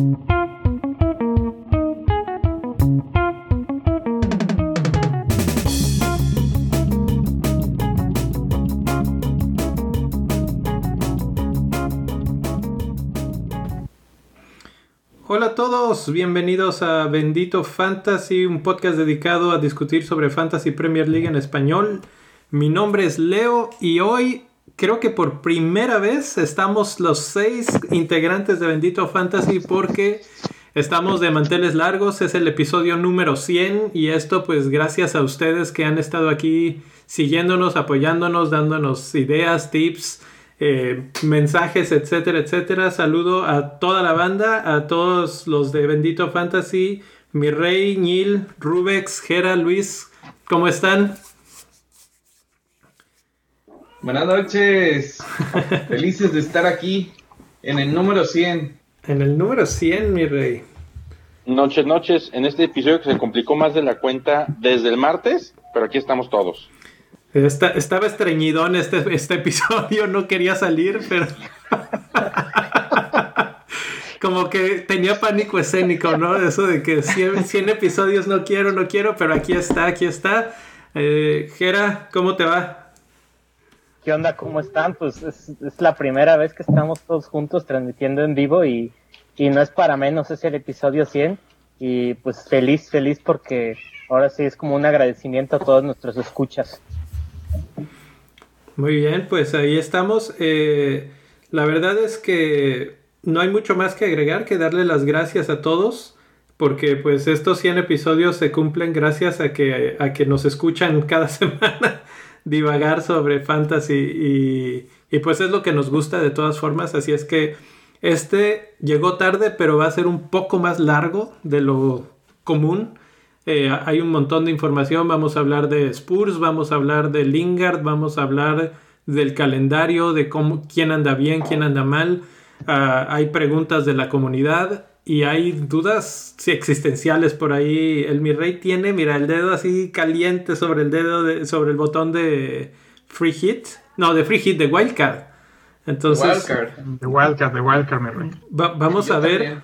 Hola a todos, bienvenidos a Bendito Fantasy, un podcast dedicado a discutir sobre Fantasy Premier League en español. Mi nombre es Leo y hoy creo que por primera vez estamos los seis integrantes de Bendito Fantasy porque estamos de manteles largos, es el episodio número 100 y esto pues gracias a ustedes que han estado aquí siguiéndonos, apoyándonos, dándonos ideas, tips eh, mensajes, etcétera, etcétera. Saludo a toda la banda, a todos los de Bendito Fantasy, mi rey, Nil, Rubex, Gera, Luis, ¿cómo están? Buenas noches, felices de estar aquí en el número 100. En el número 100, mi rey. Noches, noches, en este episodio que se complicó más de la cuenta desde el martes, pero aquí estamos todos estaba estreñidón este, este episodio, no quería salir, pero... Como que tenía pánico escénico, ¿no? Eso de que 100, episodios no quiero, no quiero, pero aquí está, aquí está. Eh, Jera, ¿cómo te va? ¿Qué onda? ¿Cómo están? Pues es, la primera vez que estamos todos juntos transmitiendo en vivo y, y no es para menos, es el episodio 100 y pues feliz, feliz porque ahora sí es como un agradecimiento a todos nuestros escuchas. Muy bien, pues ahí estamos. Eh, la verdad es que no hay mucho más que agregar que darle las gracias a todos porque pues estos 100 episodios se cumplen gracias a que, a que nos escuchan cada semana divagar sobre fantasy y, pues es lo que nos gusta de todas formas, así es que este llegó tarde pero va a ser un poco más largo de lo común eh, hay un montón de información. Vamos a hablar de Spurs, vamos a hablar de Lingard, vamos a hablar del calendario, de cómo, quién anda bien, quién anda mal. Ah, hay preguntas de la comunidad y hay dudas existenciales por ahí. El mi rey tiene, mira, el dedo así caliente sobre el dedo, de, sobre el botón de free hit. No, de free hit, de wildcard. Entonces, wildcard. De wildcard, de wildcard, mi rey. vamos a ver.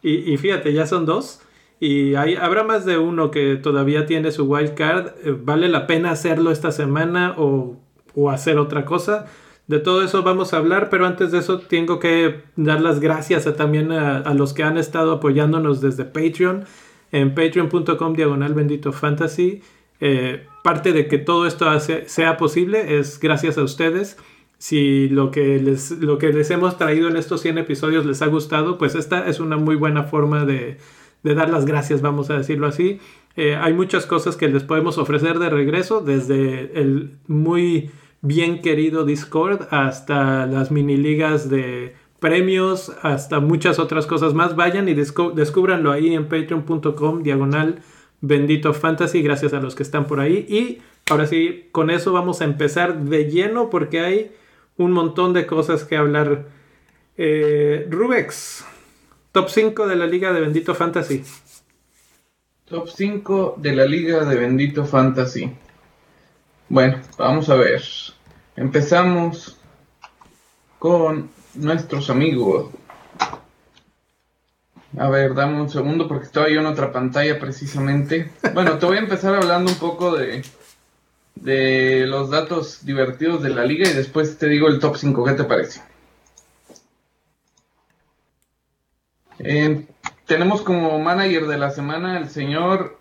Y, y, fíjate, ya son dos. Y hay, habrá más de uno que todavía tiene su wild card. Eh, ¿Vale la pena hacerlo esta semana o, o, hacer otra cosa? De todo eso vamos a hablar, pero antes de eso tengo que dar las gracias a, también a, los que han estado apoyándonos desde Patreon, en patreon.com diagonal bendito fantasy. Eh, parte de que todo esto sea posible es gracias a ustedes. Si lo que, les, hemos traído en estos 100 episodios les ha gustado, pues esta es una muy buena forma de, de dar las gracias, vamos a decirlo así. Eh, hay muchas cosas que les podemos ofrecer de regreso, desde el muy bien querido Discord hasta las mini ligas de premios, hasta muchas otras cosas más. Vayan y descubranlo ahí en patreon.com diagonal bendito fantasy, gracias a los que están por ahí. Y ahora sí, con eso vamos a empezar de lleno porque hay un montón de cosas que hablar. Eh, Rubex, Top 5 de la Liga de Bendito Fantasy. Top 5 de la Liga de Bendito Fantasy. Bueno, vamos a ver. Empezamos con nuestros amigos. A ver, dame un segundo porque estaba yo en otra pantalla precisamente. Bueno, te voy a empezar hablando un poco de, de los datos divertidos de la liga y después te digo el top 5. ¿Qué te parece? Eh, tenemos como manager de la semana el señor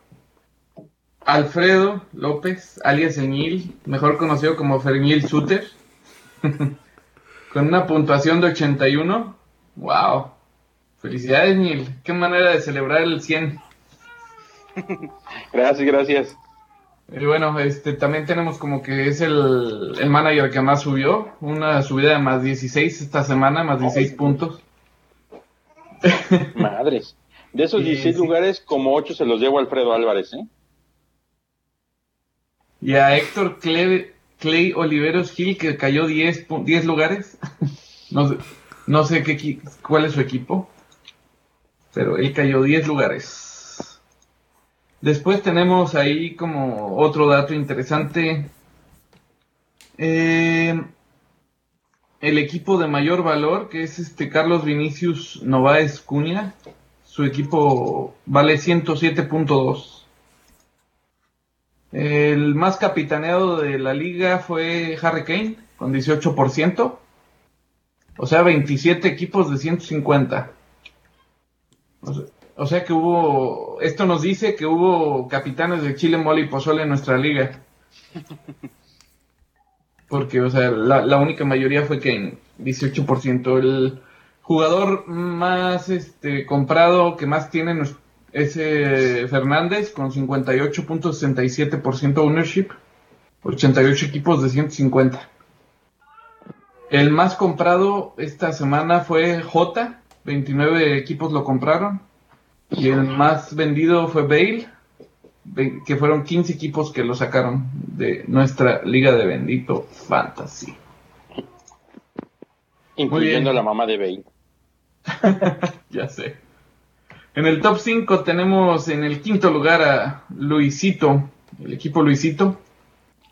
Alfredo López, alias Eñil, mejor conocido como Fermil Suter, con una puntuación de 81. ¡Wow! Felicidades, Nil. Qué manera de celebrar el 100. gracias, gracias. Y bueno, este, también tenemos como que es el, el manager que más subió, una subida de más 16 esta semana, más 16 puntos. Madres. De esos 16 lugares, como 8 se los llevo a Alfredo Álvarez, ¿eh? Y a Héctor Clay, Oliveros Gil, que cayó 10, 10 lugares. no, sé, no sé qué, cuál es su equipo, pero él cayó 10 lugares. Después tenemos ahí como otro dato interesante. Eh, el equipo de mayor valor, que es este Carlos Vinicius Novaes Cunha. Su equipo vale 107.2. El más capitaneado de la liga fue Harry Kane, con 18%. O sea, 27 equipos de 150. O sea, o sea que hubo, esto nos dice que hubo capitanes de Chile, Mole y Pozole en nuestra liga. Porque, o sea, la, la única mayoría fue Kane, 18%. El jugador más este comprado que más tiene nos- es eh, Fernández con 58.67% ownership, 88 equipos de 150. El más comprado esta semana fue J, 29 equipos lo compraron. Y el más vendido fue Bale, que fueron 15 equipos que lo sacaron de nuestra liga de bendito fantasy. Incluyendo la mamá de Bale. Ya sé. En el top 5 tenemos en el quinto lugar a Luisito, el equipo Luisito,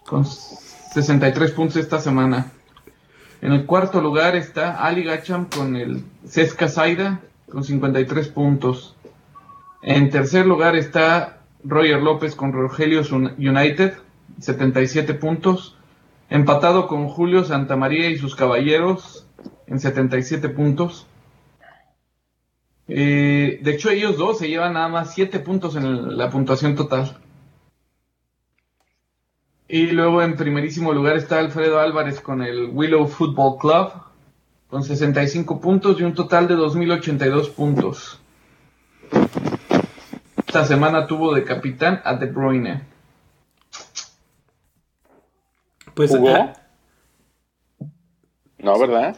con 63 puntos esta semana. En el cuarto lugar está Ali Gacham con el Cesca Zaida con 53 puntos. En tercer lugar está Roger López con Rogelios Un- United, 77 puntos. Empatado con Julio Santamaría y sus caballeros en 77 puntos. Eh, de hecho, ellos dos se llevan nada más 7 puntos en el- la puntuación total. Y luego en primerísimo lugar está Alfredo Álvarez con el Willow Football Club, con 65 puntos y un total de 2.082 puntos. Esta semana tuvo de capitán a De Bruyne. Pues ¿Jugó? ah, No, ¿verdad?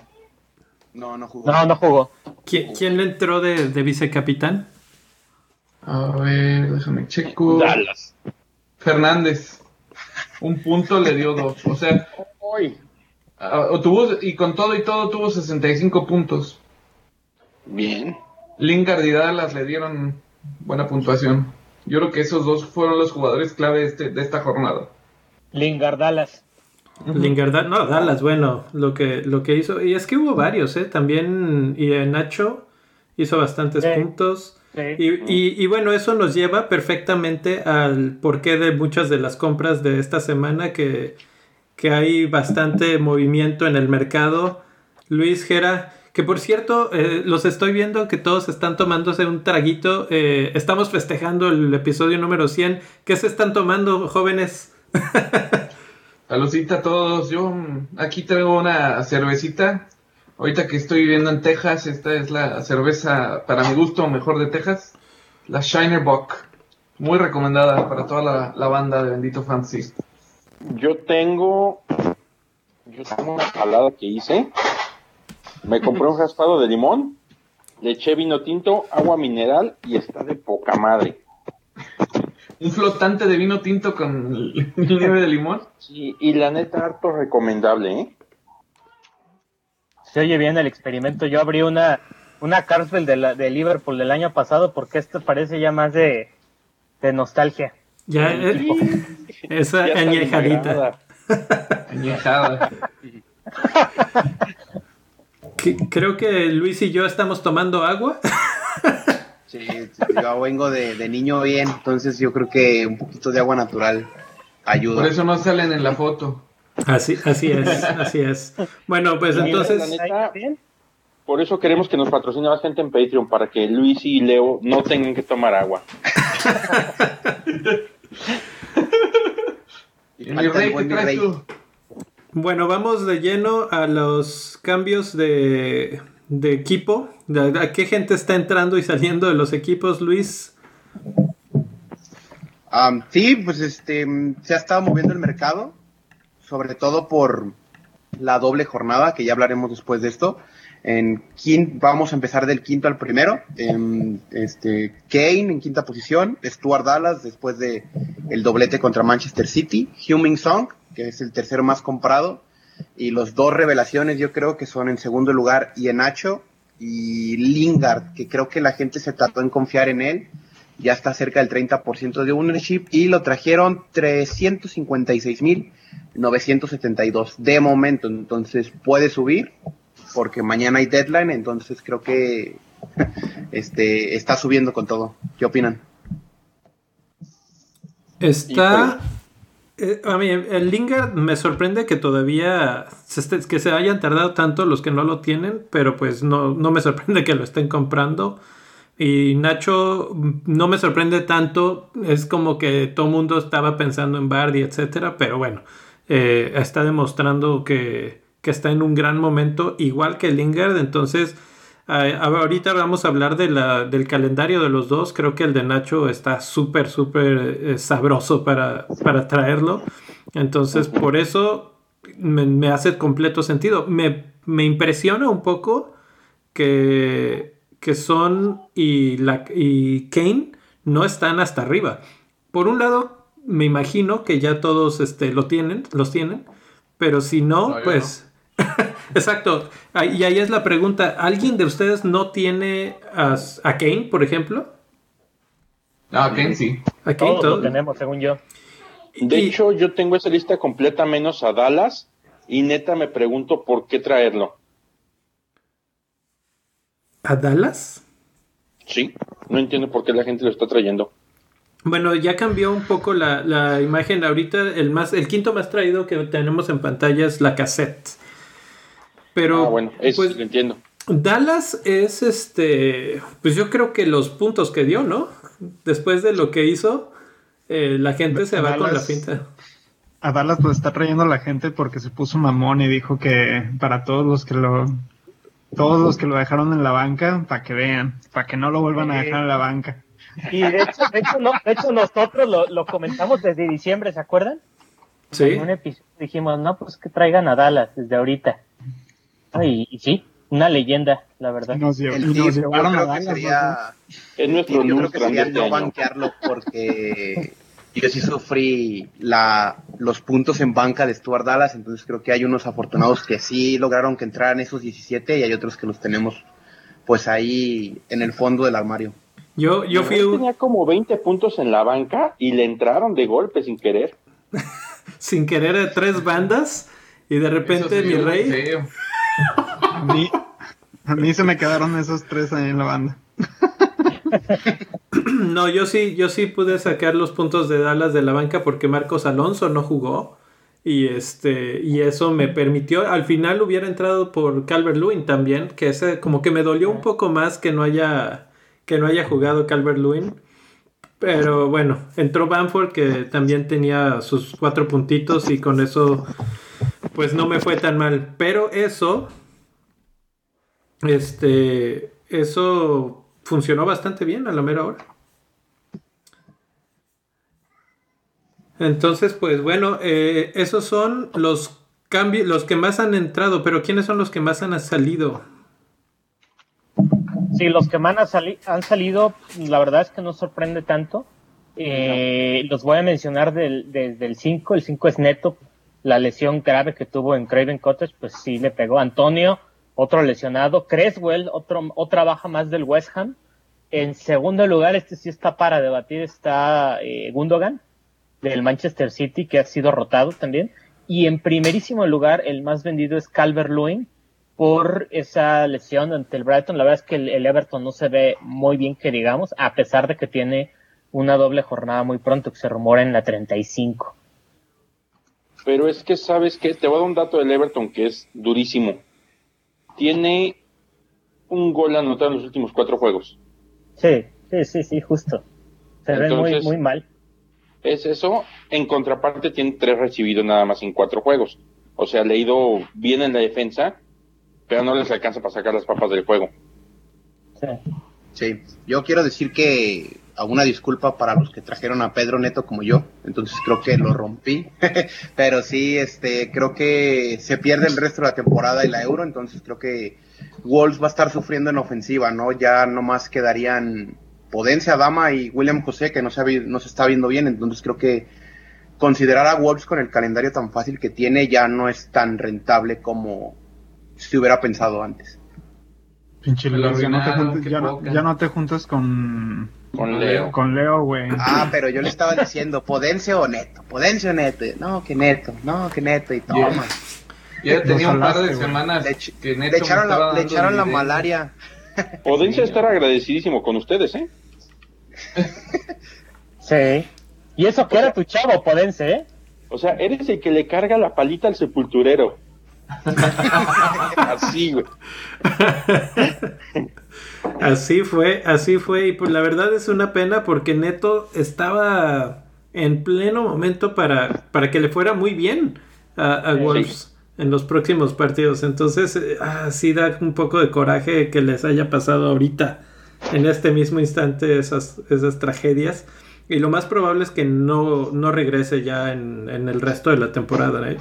No, no jugó. No, no jugó. ¿quién, quién le entró de, de vicecapitán? A ver, déjame checo. Dallas. Fernández. Un punto le dio dos. O sea, o tuvo, y con todo y todo tuvo 65 puntos. Bien. Lingard y Dallas le dieron buena puntuación. Yo creo que esos dos fueron los jugadores clave de, este- de esta jornada. Lingard Dallas. Lingard, no, Dallas, bueno, lo que, lo que hizo. Y es que hubo varios, ¿eh? También y eh, Nacho hizo bastantes Sí. puntos. Sí. Y, y- y bueno, eso nos lleva perfectamente al porqué de muchas de las compras de esta semana, que, que hay bastante movimiento en el mercado. Luis Gera, que por cierto, eh, los estoy viendo que todos están tomándose un traguito. eh, estamos festejando el episodio número 100. ¿Qué se están tomando, jóvenes? Saludcita a todos. Yo mm, aquí traigo una cervecita. Ahorita que estoy viviendo en Texas, esta es la cerveza, para mi gusto, mejor de Texas. La Shiner Bock. Muy recomendada para toda la, banda de Bendito Fantasy. Yo tengo. Yo tengo una palada que hice. Me compré un raspado de limón. Le eché vino tinto, agua mineral y está de poca madre. Un flotante de vino tinto con nieve de limón. Sí, y la neta, harto recomendable, ¿eh? Se oye bien el experimento. Yo abrí una, una Carlsberg de, la, de Liverpool del año pasado porque esto parece ya más de, de nostalgia. Ya, eh, esa Ya añejadita. Añejada. Creo que Luis y yo estamos tomando agua. Sí, yo vengo de, de niño bien, entonces yo creo que un poquito de agua natural ayuda. Por eso no salen en la foto. Así, así es, así es. Bueno, pues entonces, la neta, ¿Bien? Por eso queremos que nos patrocine más gente en Patreon, para que Luis y Leo no tengan que tomar agua. Mi rey, ¿qué buen rey. tú? bueno, vamos de lleno a los cambios de, de equipo. De- ¿A qué gente está entrando y saliendo de los equipos, Luis? Am, sí, pues este se ha estado moviendo el mercado, sobre todo por la doble jornada, que ya hablaremos después de esto. En quin- vamos a empezar del quinto al primero. Em, este, Kane en quinta posición, Stuart Dallas después de el doblete contra Manchester City, Huming Song, que es el tercero más comprado, y los dos revelaciones yo creo que son en segundo lugar Ienacho y Lingard, que creo que la gente se trató en confiar en él ya está cerca del 30% de ownership y lo trajeron 356.972 de momento, entonces puede subir porque mañana hay deadline, entonces creo que este está subiendo con todo. ¿Qué opinan? Está eh, a mí, el Lingard me sorprende que todavía se que se hayan tardado tanto los que no lo tienen, pero pues no, no me sorprende que lo estén comprando. Y Nacho no me sorprende tanto, es como que todo mundo estaba pensando en Bardi, etcétera, pero bueno, eh, está demostrando que, que, está en un gran momento, igual que Lingard, entonces ahorita vamos a hablar de la, del calendario de los dos. Creo que el de Nacho está súper, súper eh, sabroso para, para traerlo. Entonces, por eso me, hace completo sentido. Me, me, impresiona un poco que, que Son y, la, y Kane no están hasta arriba. Por un lado, me imagino que ya todos este, lo tienen, los tienen. Pero si no, pues... Exacto. Y ahí es la pregunta. ¿Alguien de ustedes no tiene a, Kane, por ejemplo? No, a Kane sí. A Kane todos, lo tenemos, según yo. De hecho, yo tengo esa lista completa menos a Dallas y neta me pregunto por qué traerlo. ¿A Dallas? Sí, no entiendo por qué la gente lo está trayendo. Bueno, ya cambió un poco la, la, imagen. Ahorita el más, el quinto más traído que tenemos en pantalla es la cassette. Pero, ah, bueno, eso pues, lo entiendo. Dallas es este, pues yo creo que los puntos que dio, ¿no? Después de lo que hizo, eh, la gente se va con la finta. A Dallas pues está trayendo a la gente porque se puso mamón y dijo que para todos los que lo todos los que lo dejaron en la banca, para que vean, para que no lo vuelvan a dejar en la banca. Y de hecho, de hecho, no, de hecho nosotros lo, lo, comentamos desde diciembre, ¿se acuerdan? Sí. En un episodio dijimos, no, pues que traigan a Dallas desde ahorita. Y, sí, una leyenda, la verdad. Nos, llevaron a sería, Es nuestro yo creo que sería no banquearlo porque yo sí sufrí la, los puntos en banca de Stuart Dallas, entonces creo que hay unos afortunados que sí lograron que entraran esos 17 y hay otros que los tenemos pues ahí en el fondo del armario. Yo, yo fui... Tenía como 20 puntos en la banca y le entraron de golpe sin querer. sin querer tres bandas y de repente mi rey... A mí, se me quedaron esos tres ahí en la banda. No, yo sí, yo sí pude sacar los puntos de Dallas de la banca porque Marcos Alonso no jugó. Y este, y eso me permitió. Al final hubiera entrado por Calvert Lewin también. Que ese, como que me dolió un poco más que no haya. que no haya jugado Calvert Lewin. Pero bueno, entró Banford que también tenía sus cuatro puntitos y con eso pues no me fue tan mal. Pero eso, este, eso funcionó bastante bien a la mera hora. Entonces, pues bueno, eh, esos son los cambios, los que más han entrado, pero ¿quiénes son los que más han salido? Sí, los que más han, salido, la verdad es que no sorprende tanto. Eh, los voy a mencionar desde el 5, el 5 es neto, la lesión grave que tuvo en Craven Cottage, pues sí le pegó. Antonio, otro lesionado. Creswell, otro, otra baja más del West Ham. En segundo lugar, este sí está para debatir, está eh, Gundogan, del Manchester City, que ha sido rotado también. Y en primerísimo lugar, el más vendido es Calvert Lewin, por esa lesión ante el Brighton. La verdad es que el, Everton no se ve muy bien que digamos, a pesar de que tiene una doble jornada muy pronto, que se rumora en la 35. Pero es que, ¿sabes qué? Te voy a dar un dato del Everton que es durísimo. Tiene un gol anotado en los últimos cuatro juegos. Sí, sí, sí, sí, justo. Se ve muy, muy mal. Es eso. En contraparte, tiene tres recibidos nada más en cuatro juegos. O sea, le ha ido bien en la defensa, pero no les alcanza para sacar las papas del juego. Sí. Sí, yo quiero decir que una disculpa para los que trajeron a Pedro Neto como yo, entonces creo que lo rompí, pero sí, este, creo que se pierde el resto de la temporada y la Euro, entonces creo que Wolves va a estar sufriendo en ofensiva, ¿no? Ya nomás quedarían Podencia, Dama y William José, que no se, no se está viendo bien, entonces creo que considerar a Wolves con el calendario tan fácil que tiene ya no es tan rentable como se hubiera pensado antes. Pinche ya, no te juntas, ya, no, te juntas con Con Leo. Con Leo, güey. Ah, pero yo le estaba diciendo, ¿Podense o Neto? ¿Podense o Neto? No, que Neto, no, que Neto, y toma. Ya tenía un par de semanas Le, que le Neto me echaron la, le echaron la malaria. Podense estar agradecidísimo con ustedes, ¿eh? Sí. Y eso que era tu chavo, Podense, ¿eh? O sea, eres el que le carga la palita al sepulturero. Así, güey. Así fue, así fue. Y pues la verdad es una pena porque Neto estaba en pleno momento para, para que le fuera muy bien a, a Sí. Wolves en los próximos partidos. Entonces, eh, ah, sí da un poco de coraje que les haya pasado ahorita, en este mismo instante, esas, esas tragedias. Y lo más probable es que no, no regrese ya en, en el resto de la temporada. ¿eh?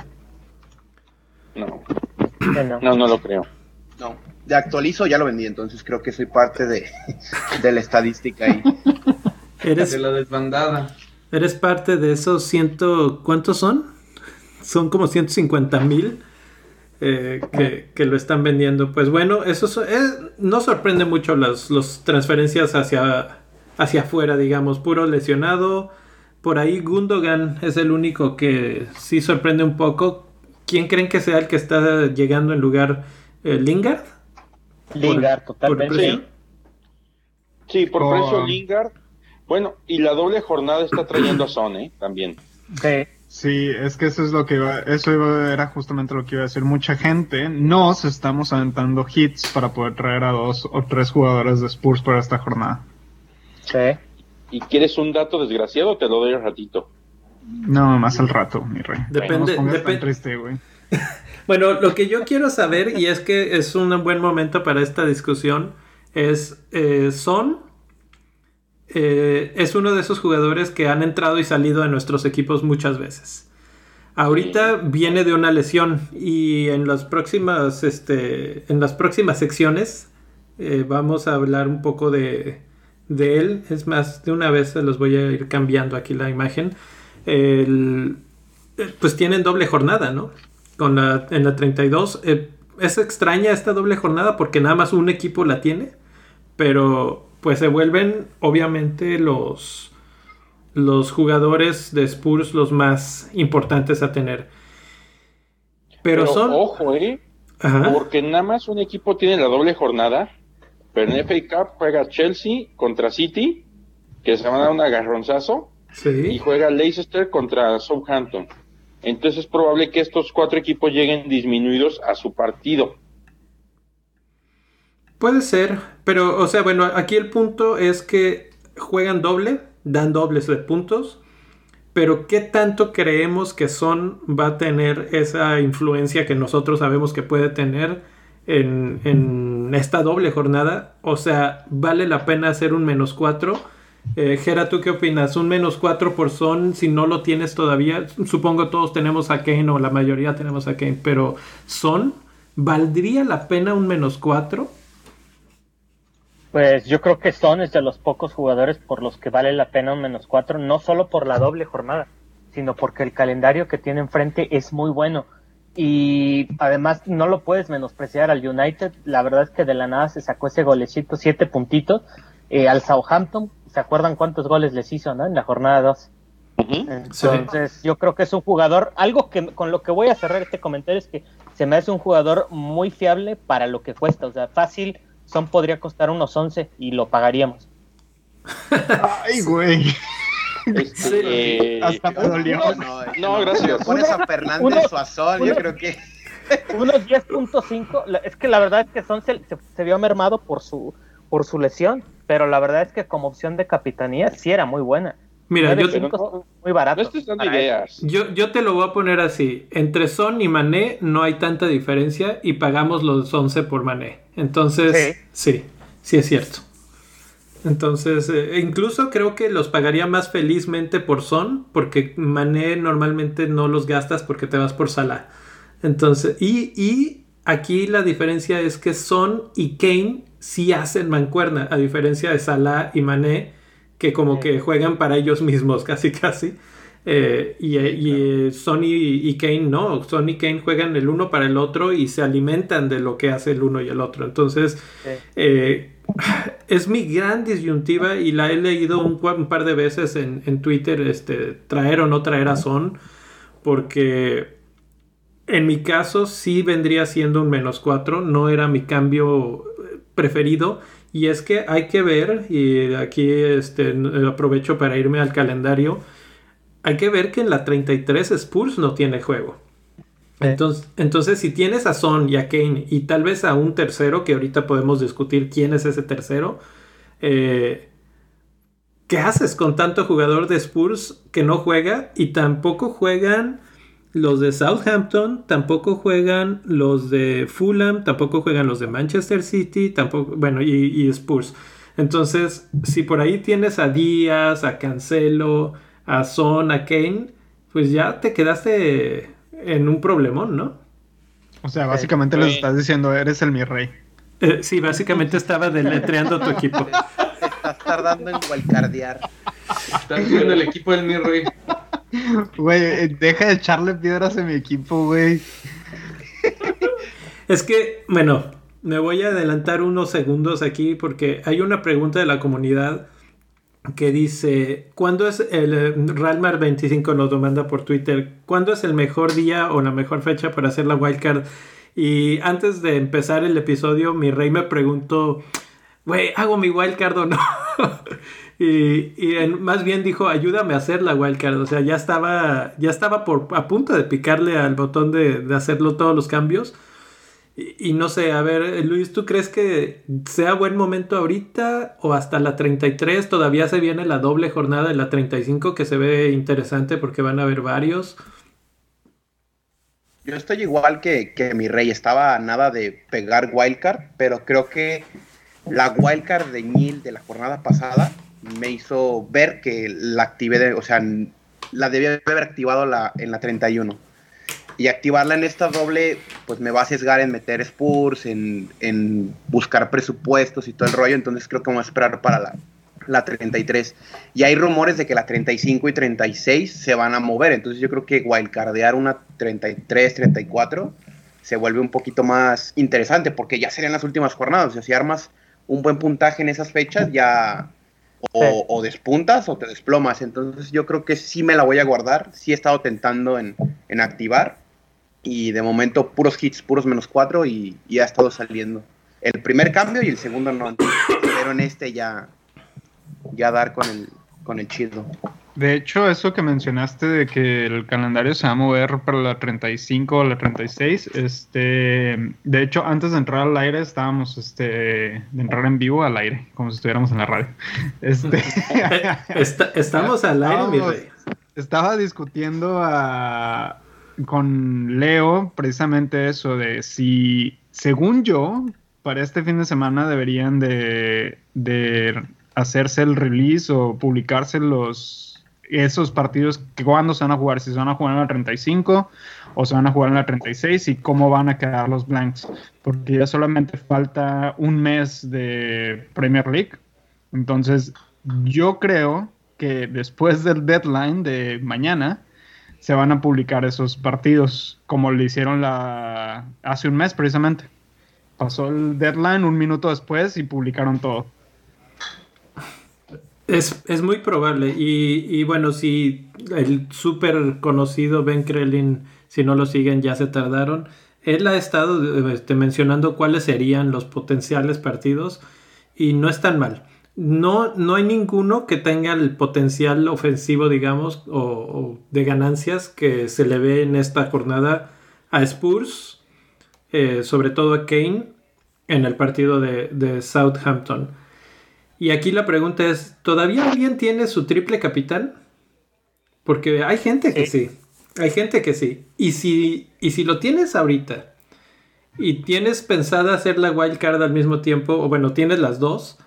No, no, no lo creo. No, de actualizo ya lo vendí, entonces creo que soy parte de, de la estadística ahí. Eres, De la desbandada. Eres parte de esos ciento... ¿Cuántos son? Son como 150 mil eh, que, que lo están vendiendo. Pues bueno, eso so- eh, no sorprende mucho las los transferencias hacia, hacia afuera, digamos. Puro lesionado. Por ahí Gundogan es el único que sí sorprende un poco. ¿Quién creen que sea el que está llegando en lugar? eh, ¿Lingard? Lingard, por totalmente. Sí, por Oh. precio Lingard. Bueno, y la doble jornada está trayendo a Son, ¿eh? También. Sí. Sí, es que eso es lo que iba, eso iba- era justamente lo que iba a decir. Mucha gente nos estamos aventando hits para poder traer a dos o tres jugadores de Spurs para esta jornada. Sí. ¿Y quieres un dato desgraciado? Te lo doy al ratito. No, más al rato, mi rey. Depende- No nos pongas depen- tan triste, güey. Bueno, lo que yo quiero saber, y es que es un buen momento para esta discusión, es, eh, Son eh, es uno de esos jugadores que han entrado y salido de nuestros equipos muchas veces. Ahorita viene de una lesión y en las próximas, este, en las próximas secciones eh, vamos a hablar un poco de, de él. Es más, de una vez se los voy a ir cambiando aquí la imagen. El- pues tienen doble jornada, ¿no? Con la, en la 32. eh, es extraña esta doble jornada porque nada más un equipo la tiene. Pero pues se vuelven obviamente los, los jugadores de Spurs los más importantes a tener. Pero, son... ojo, ¿eh? Ajá, Porque nada más un equipo tiene la doble jornada. Pero en FA Cup juega Chelsea contra City, que se van a dar un agarronzazo. Y juega Leicester contra Southampton. Entonces es probable que estos cuatro equipos lleguen disminuidos a su partido. Puede ser, pero, o sea, bueno, aquí el punto es que juegan doble, dan dobles de puntos, pero ¿qué tanto creemos que Son va a tener esa influencia que nosotros sabemos que puede tener en, en esta doble jornada? O sea, ¿vale la pena hacer un menos 4? Eh, Gera, ¿tú qué opinas? ¿Un menos 4 por Son si no lo tienes todavía? Supongo todos tenemos a Kane o la mayoría tenemos a Kane, pero Son, ¿valdría la pena un menos 4? Pues yo creo que Son es de los pocos jugadores por los que vale la pena un menos cuatro, no solo por la doble jornada, sino porque el calendario que tiene enfrente es muy bueno. Y además no lo puedes menospreciar al United. La verdad es que de la nada se sacó ese golecito, siete puntitos. Eh, al Southampton, ¿se acuerdan cuántos goles les hizo no? en la jornada 2? Entonces, yo creo que es un jugador, algo que con lo que voy a cerrar este comentario es que se me hace un jugador muy fiable para lo que cuesta. O sea, fácil, Son podría costar unos 11 y lo pagaríamos. Ay, güey. Este, eh, Hasta me dolió. No, No, gracias. Si pones a Fernández Uno- Suazón, yo uno- creo que Unos 10.5, la- es que la verdad es que Son se, se- se vio mermado por su, por su lesión, pero la verdad es que como opción de capitanía sí era muy buena. Mira, yo, 9.5 Pero no- muy barato. no estés dando para ideas. yo, yo te lo voy a poner así. Entre Son y Mané no hay tanta diferencia y pagamos los 11 por Mané. Entonces, sí, sí, es cierto. Entonces, eh, incluso creo que los pagaría más felizmente por Son, porque Mané normalmente no los gastas porque te vas por Salah. Entonces, y, y aquí la diferencia es que Son y Kane sí hacen mancuerna, a diferencia de Salah y Mané, que como que juegan para ellos mismos, casi casi. Eh, y y eh, Son y, y Kane no, Son y Kane juegan el uno para el otro y se alimentan de lo que hace el uno y el otro. Entonces, eh, es mi gran disyuntiva y la he leído un, un par de veces en, en, Twitter, este, traer o no traer a Son, porque en mi caso sí vendría siendo un menos 4, no era mi cambio preferido. Y es que hay que ver, y aquí este, aprovecho para irme al calendario, hay que ver que en la 33 Spurs no tiene juego. Entonces, entonces, si tienes a Son y a Kane y tal vez a un tercero, que ahorita podemos discutir quién es ese tercero, eh, ¿qué haces con tanto jugador de Spurs que no juega y tampoco juegan los de Southampton, tampoco juegan los de Fulham, tampoco juegan los de Manchester City, tampoco, bueno, y, y Spurs. Entonces, si por ahí tienes a Díaz, a Cancelo, a Son, a Kane, pues ya te quedaste en un problemón, ¿no? O sea, básicamente les estás diciendo, eres el mi rey. Eh, sí, básicamente estaba deletreando tu equipo. Estás tardando en gualcardear. Estás viendo el equipo del mi rey. Güey, eh, deja de echarle piedras a mi equipo, güey. Es que, bueno, me voy a adelantar unos segundos aquí porque hay una pregunta de la comunidad que dice, ¿cuándo es el eh, Ralmar 25 nos lo manda por Twitter? ¿Cuándo es el mejor día o la mejor fecha para hacer la wildcard? Y antes de empezar el episodio, mi rey me preguntó, güey, ¿hago mi wildcard o no? y, más bien dijo, ayúdame a hacer la wildcard. O sea, ya estaba, ya estaba por, a punto de picarle al botón de, hacerlo todos los cambios. Y, no sé, a ver, Luis, ¿tú crees que sea buen momento ahorita o hasta la 33? Todavía se viene la doble jornada de la 35 que se ve interesante porque van a haber varios. Yo estoy igual que, que mi rey, estaba nada de pegar wildcard, pero creo que la wildcard de Nil de la jornada pasada me hizo ver que la activé, de, o sea, la debía haber activado la, en la 31 y activarla en esta doble, pues me va a sesgar en meter Spurs, en, en buscar presupuestos y todo el rollo. Entonces creo que vamos a esperar para la, la 33. Y hay rumores de que la 35 y 36 se van a mover. Entonces yo creo que wildcardear una 33, 34 se vuelve un poquito más interesante porque ya serían las últimas jornadas. O sea, si armas un buen puntaje en esas fechas, ya o, despuntas o te desplomas. Entonces yo creo que sí me la voy a guardar. Sí he estado tentando en, en activar y de momento puros hits, puros menos cuatro y, y, ha estado saliendo. El primer cambio y el segundo no, pero en este ya, ya dar con el, con el chido. De hecho, eso que mencionaste de que el calendario se va a mover para la 35 o la 36, este, de hecho, antes de entrar al aire estábamos, este, de entrar en vivo al aire, como si estuviéramos en la radio. Este, estamos al aire, mi rey. Estaba discutiendo a, con Leo precisamente eso de si, según yo, para este fin de semana deberían de, de hacerse el release o publicarse los esos partidos que cuándo se van a jugar, si se van a jugar en la 35 o se van a jugar en la 36 y cómo van a quedar los blanks, porque ya solamente falta un mes de Premier League. Entonces, yo creo que después del deadline de mañana, se van a publicar esos partidos, como le hicieron la hace un mes precisamente. Pasó el deadline un minuto después y publicaron todo. Es, es muy probable. Y, y, bueno, si el súper conocido Ben Krellin, si no lo siguen, ya se tardaron. Él ha estado este, mencionando cuáles serían los potenciales partidos y no es tan mal no, no hay ninguno que tenga el potencial ofensivo, digamos, o, de ganancias que se le ve en esta jornada a Spurs, eh, sobre todo a Kane, en el partido de, Southampton. Y aquí la pregunta es, ¿todavía alguien tiene su triple capitán? Porque hay gente que sí. Hay gente que sí. Y si, y si lo tienes ahorita y tienes pensada hacer la wild card al mismo tiempo, o bueno, tienes las dos,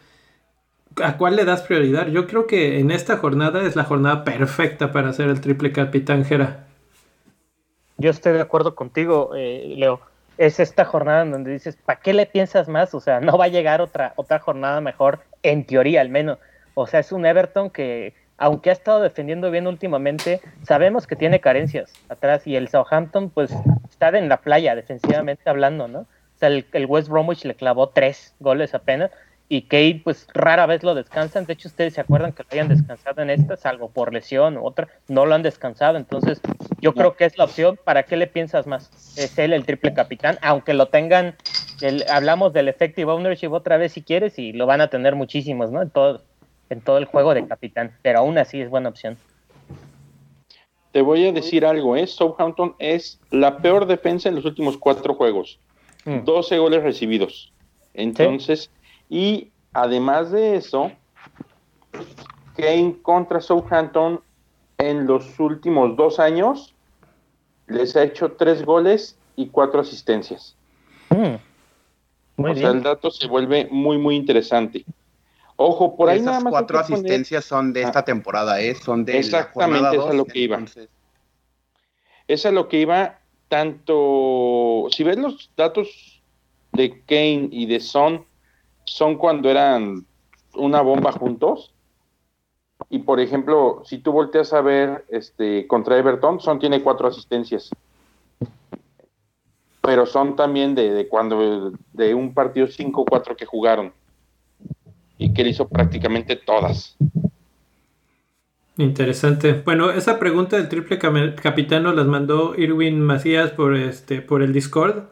¿A cuál le das prioridad? Yo creo que en esta jornada es la jornada perfecta para hacer el triple capitán Jera. Yo estoy de acuerdo contigo, eh, Leo. Es esta jornada en donde dices, ¿para qué le piensas más? O sea, no va a llegar otra, otra jornada mejor, en teoría al menos. O sea, es un Everton que, aunque ha estado defendiendo bien últimamente, sabemos que tiene carencias atrás y el Southampton, pues, está en la playa, defensivamente hablando, ¿no? O sea, el, West Bromwich le clavó tres goles apenas y Kate pues rara vez lo descansan. De hecho, ustedes se acuerdan que lo hayan descansado en esta, salvo por lesión u otra, no lo han descansado. Entonces, yo creo que es la opción. ¿Para qué le piensas más? Es él el triple capitán, aunque lo tengan, el- hablamos del effective ownership otra vez si quieres y lo van a tener muchísimos, ¿no? En todo, en todo el juego de capitán, pero aún así es buena opción. Te voy a decir algo, ¿eh? Southampton es la peor defensa en los últimos cuatro juegos. Mm. 12 goles recibidos. Entonces, y además de eso, Kane contra Southampton en los últimos dos años les ha hecho tres goles y cuatro asistencias. Mm. Muy o sea, el dato se vuelve muy, muy interesante. Ojo, por ahí Esas nada más. hay cuatro poner- asistencias son de esta temporada, ¿eh? Son de la Exactamente, eso es dos, lo que iba. Es a lo que iba tanto. Si ves los datos de Kane y de Son, son cuando eran una bomba juntos. Y por ejemplo, si tú volteas a ver este contra Everton, Son tiene cuatro asistencias. Pero son también de, de cuando de un partido 5-4 que jugaron. Y que él hizo prácticamente todas. Interesante. Bueno, esa pregunta del triple capitán nos las mandó Irwin Macías por este por el Discord.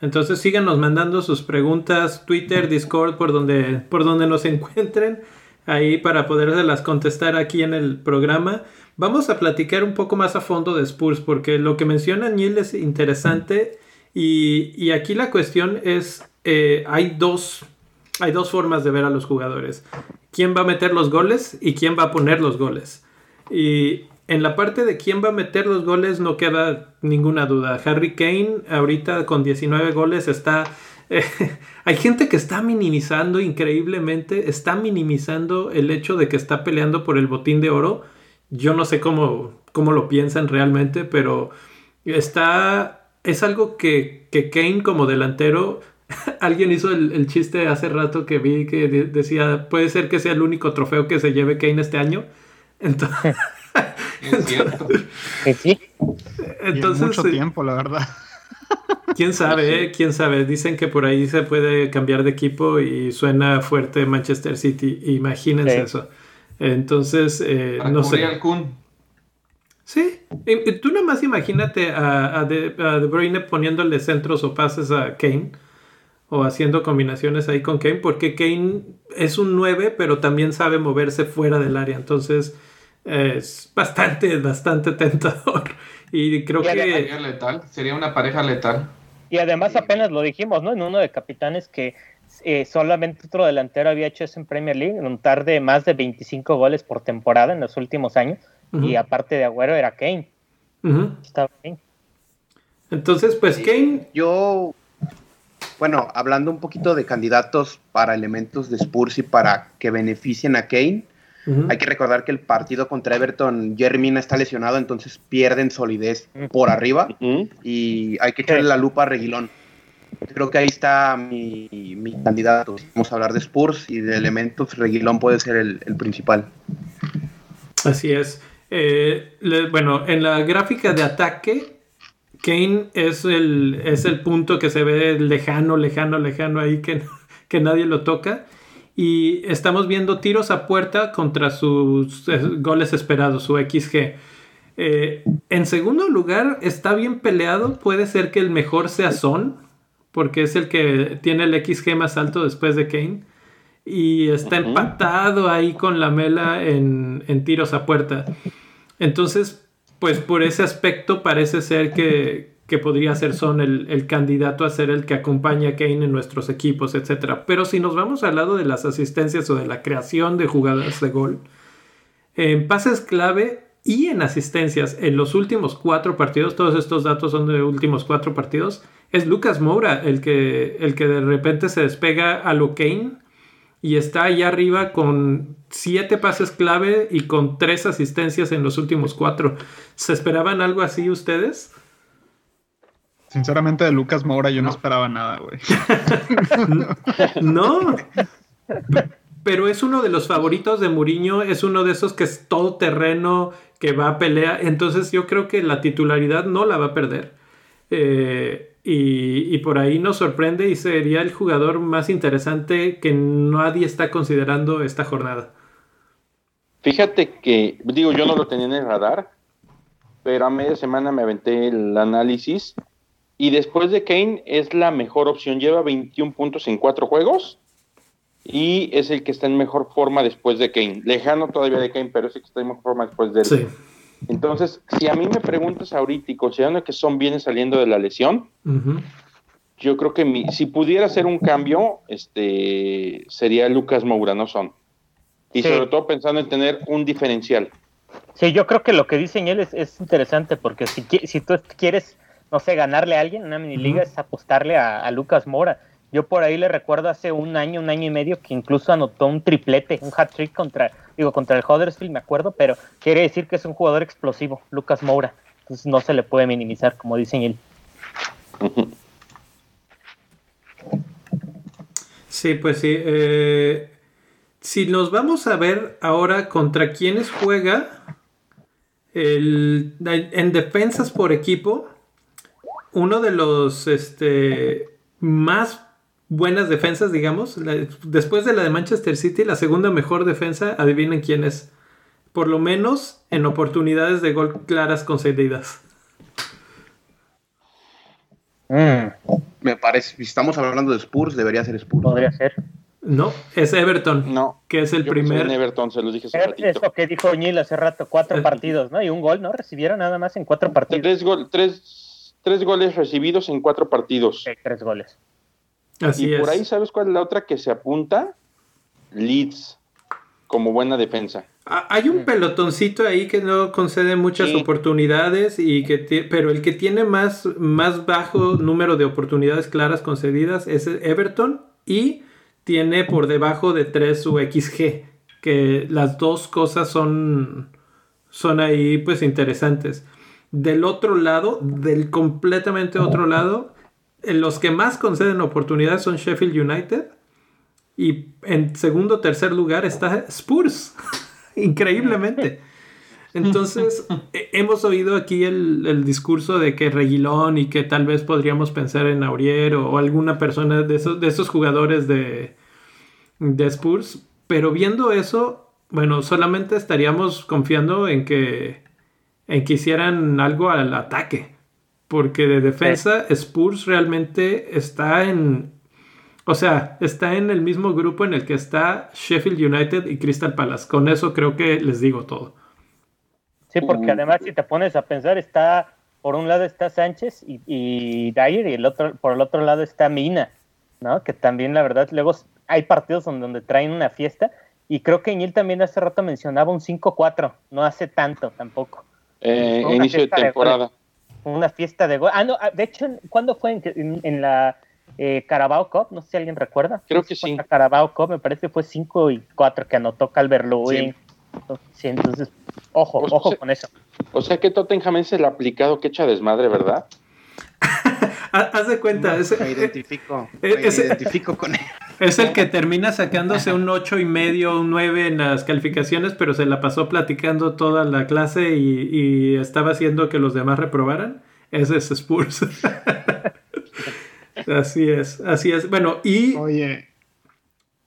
Entonces síganos mandando sus preguntas, Twitter, Discord, por donde, por donde nos encuentren, ahí para poderlas contestar aquí en el programa. Vamos a platicar un poco más a fondo de Spurs, porque lo que menciona Neil es interesante. Y, aquí la cuestión es, eh, hay dos hay dos formas de ver a los jugadores. ¿Quién va a meter los goles y quién va a poner los goles? Y en la parte de quién va a meter los goles no queda ninguna duda. Harry Kane ahorita con 19 goles está... hay gente que está minimizando increíblemente, está minimizando el hecho de que está peleando por el botín de oro. Yo no sé cómo, cómo lo piensan realmente, pero está... Es algo que, que Kane como delantero Alguien hizo el, el chiste hace rato que vi que de- decía, puede ser que sea el único trofeo que se lleve Kane este año. Entonces, Es cierto. Que sí. Y en entonces mucho tiempo, la verdad. quién sabe, eh? quién sabe. Dicen que por ahí se puede cambiar de equipo y suena fuerte Manchester City. Imagínense Sí. eso. Entonces, eh, no sé. al Kun. Sí, tú nada más imagínate a, a, de, a De Bruyne poniéndole centros o pases a Kane o haciendo combinaciones ahí con Kane, porque Kane es un 9, pero también sabe moverse fuera del área, entonces eh, es bastante, bastante tentador. Y creo Y que... Sería letal. Sería una pareja letal. Y además apenas lo dijimos, ¿no? En uno de capitanes que eh, solamente otro delantero había hecho eso en Premier League, en un tarde más de 25 goles por temporada en los últimos años. Y aparte de Agüero era Kane. Estaba bien. Entonces, pues Kane... Yo, bueno, hablando un poquito de candidatos para elementos de Spurs y para que beneficien a Kane, hay que recordar que el partido contra Everton, Jerry Mina está lesionado, entonces pierden solidez por arriba y hay que echarle la lupa a Reguilón. Creo que ahí está mi, mi candidato. Vamos a hablar de Spurs y de elementos, Reguilón puede ser el, el principal. Así es. Eh, le- bueno, en la gráfica de ataque, Kane es el, es el punto que se ve lejano, lejano, lejano ahí que, que nadie lo toca. Y estamos viendo tiros a puerta contra sus eh, goles esperados, su XG. Eh, en segundo lugar, está bien peleado. Puede ser que el mejor sea Son, porque es el que tiene el XG más alto después de Kane. Y está empatado ahí con la mela en, en tiros a puerta. Entonces, pues por ese aspecto parece ser que, que podría ser Son el, el candidato a ser el que acompaña a Kane en nuestros equipos, etc. Pero si nos vamos al lado de las asistencias o de la creación de jugadas de gol, en pases clave y en asistencias en los últimos cuatro partidos, todos estos datos son de últimos cuatro partidos, es Lucas Moura el que, el que de repente se despega a lo Kane y está allá arriba con siete pases clave y con tres asistencias en los últimos cuatro. ¿Se esperaban algo así ustedes? Sinceramente, de Lucas Moura yo no, No. esperaba nada, güey. No. Pero es uno de los favoritos de Mourinho, es uno de esos que es todo terreno, que va a pelear. Entonces yo creo que la titularidad no la va a perder. Eh, y, y por ahí nos sorprende y sería el jugador más interesante que nadie está considerando esta jornada. Fíjate que, digo, yo no lo tenía en el radar, pero a media semana me aventé el análisis y después de Kane es la mejor opción. Lleva 21 puntos en cuatro juegos y es el que está en mejor forma después de Kane. Lejano todavía de Kane, pero es el que está en mejor forma después de él. Sí. Entonces, si a mí me preguntas ahorita y considerando que Son viene saliendo de la lesión, yo creo que mi- si pudiera hacer un cambio, este sería Lucas Moura, no Son. Y Sí. sobre todo pensando en tener un diferencial. Sí, yo creo que lo que dicen él es, es interesante porque si, si tú quieres, no sé, ganarle a alguien en una mini liga Ujú. es apostarle a, a Lucas Mora. Yo por ahí le recuerdo hace un año, un año y medio que incluso anotó un triplete, un hat trick contra, digo, contra el Huddersfield, me acuerdo, pero quiere decir que es un jugador explosivo, Lucas Moura. Entonces no se le puede minimizar, como dicen él. Sí, pues sí. eh, si nos vamos a ver ahora contra quiénes juega el- en defensas por equipo, uno de los este, más buenas defensas, digamos, la- después de la de Manchester City, la segunda mejor defensa, adivinen quién es. Por lo menos en oportunidades de gol claras concedidas. Mm, Me parece, si estamos hablando de Spurs, debería ser Spurs. podría ser. No, es Everton, No, que es el yo primer. en Everton, se los dije hace Es ratito. es lo que dijo O'Neill hace rato, cuatro Eh. partidos, ¿no? Y un gol, ¿no? Recibieron nada más en cuatro partidos. Tres, gol- tres, tres goles recibidos en cuatro partidos. Sí, tres goles. Así y por es. ahí, ¿sabes cuál es la otra que se apunta? Leeds, como buena defensa. Ah, Hay un pelotoncito ahí que no concede muchas Sí. oportunidades y que pero el que tiene más, más bajo número de oportunidades claras concedidas es Everton y tiene por debajo de 3 su XG, que las dos cosas son son ahí pues interesantes. Del otro lado, del completamente otro lado, los que más conceden oportunidades son Sheffield United y en segundo o tercer lugar está Spurs. Increíblemente. Entonces, eh, hemos oído aquí el, el discurso de que Reguilón y que tal vez podríamos pensar en Aurier o, o alguna persona de esos, de esos jugadores de, de Spurs. Pero viendo eso, bueno, solamente estaríamos confiando en que, en que hicieran algo al ataque. Porque de defensa, Spurs realmente está en, o sea, está en el mismo grupo en el que está Sheffield United y Crystal Palace. Con eso creo que les digo todo. Sí, porque además si te pones a pensar, está, por un lado está Sánchez y, y Dyer y el otro, por el otro lado está Mina, ¿no? Que también la verdad, luego hay partidos donde, donde traen una fiesta y creo que Ñil también hace rato mencionaba un 5-4, no hace tanto tampoco. Eh, inicio de temporada. Una fiesta de gol. Ah, no, ah, de hecho, ¿cuándo fue? En, en- en la eh, Carabao Cup, no sé si alguien recuerda. Creo que sí. en La Carabao Cup, me parece que fue 5 y 4 que anotó Calvert Lewin. Sí, entonces, ojo, ojo con eso. O sea que Tottenham es el aplicado que echa desmadre, ¿verdad? Ha- Haz de cuenta, es, Me identifico, me identifico con él. es el que termina sacándose un 8 y medio, un 9 en las calificaciones, pero se la pasó platicando toda la clase y, y estaba haciendo que los demás reprobaran. Ese es Spurs. así es, así es. Bueno, y Oye,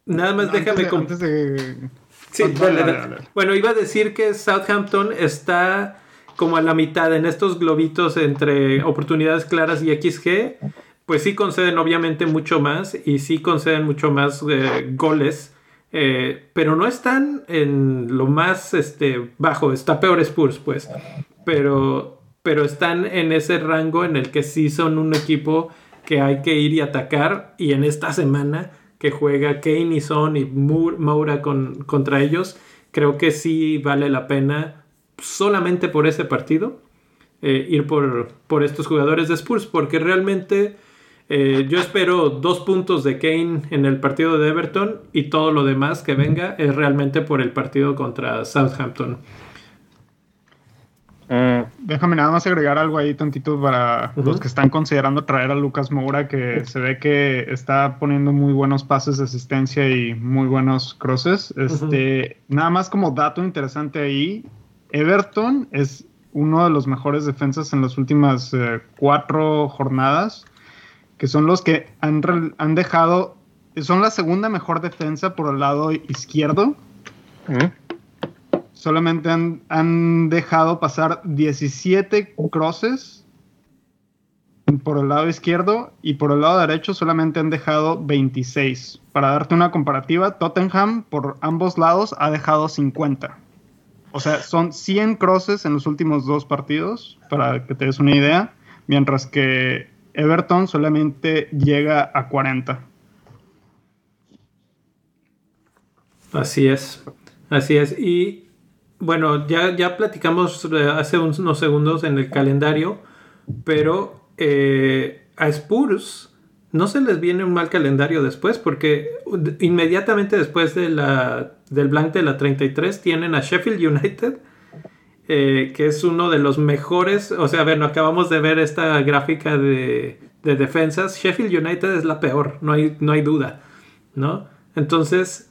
nada más antes déjame... de- antes de- Sí, dale, dale. dale. Bueno, iba a decir que Southampton está como a la mitad en estos globitos entre oportunidades claras y XG. Pues sí conceden obviamente mucho más y sí conceden mucho más eh, goles, eh, pero no están en lo más este, bajo. Está peor Spurs, pues. Pero, pero están en ese rango en el que sí son un equipo que hay que ir y atacar. Y en esta semana que juega Kane y Son y Mour- Moura con, contra ellos, creo que sí vale la pena solamente por ese partido eh, ir por, por estos jugadores de Spurs, porque realmente eh, yo espero dos puntos de Kane en el partido de Everton y todo lo demás que venga es realmente por el partido contra Southampton. Mm, Déjame nada más agregar algo ahí tantito para los que están considerando traer a Lucas Moura, que se ve que está poniendo muy buenos pases de asistencia y muy buenos crosses. Este, Nada más como dato interesante ahí, Everton es uno de los mejores defensas en las últimas eh, cuatro jornadas que son los que han, dejado, son la segunda mejor defensa por el lado izquierdo. Solamente han, han dejado pasar 17 crosses por el lado izquierdo y por el lado derecho solamente han dejado 26. Para darte una comparativa, Tottenham por ambos lados ha dejado 50. O sea, son 100 crosses en los últimos dos partidos, para que te des una idea, mientras que Everton solamente llega a 40. Así es, así es. Y bueno, ya, ya platicamos eh, hace unos segundos en el calendario, pero eh, a Spurs no se les viene un mal calendario después, porque inmediatamente después de la, del blank de la 33 tienen a Sheffield United, eh, que es uno de los mejores, o sea, bueno, acabamos de ver esta gráfica de, de defensas, Sheffield United es la peor, no hay, no hay duda, ¿no? Entonces,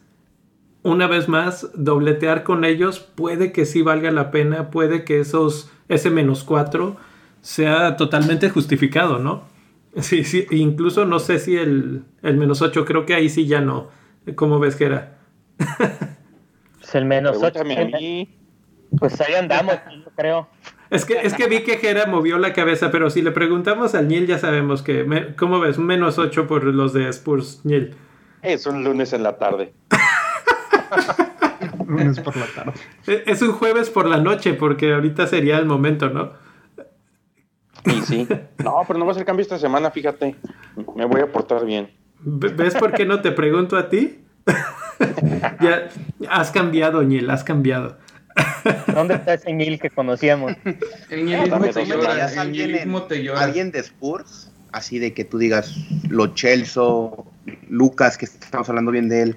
una vez más, dobletear con ellos puede que sí valga la pena, puede que esos, ese menos 4 sea totalmente justificado, ¿no? Sí, sí, incluso no sé si el, el menos 8, creo que ahí sí ya no. ¿Cómo ves que era? Pues el menos 8. Pregúntame a mí. Pues ahí andamos, yo creo. Es que, es que vi que Jera movió la cabeza, pero si le preguntamos al Niel ya sabemos que... me- ¿Cómo ves? Un menos 8 por los de Spurs, Niel. Es un lunes en la tarde. Lunes por la tarde. E- Es un jueves por la noche, porque ahorita sería el momento, ¿no? Y sí. No, pero no va a ser cambio esta semana, fíjate. Me voy a portar bien. Ve- ¿Ves por qué no te pregunto a ti? ya has cambiado, Niel, has cambiado. ¿Dónde está ese Neil que conocíamos? El te llora. ¿Tenías El alguien, nielismo en- te llora. alguien de Spurs? Así de que tú digas, Lo Celso, Lucas, que estamos hablando bien de él.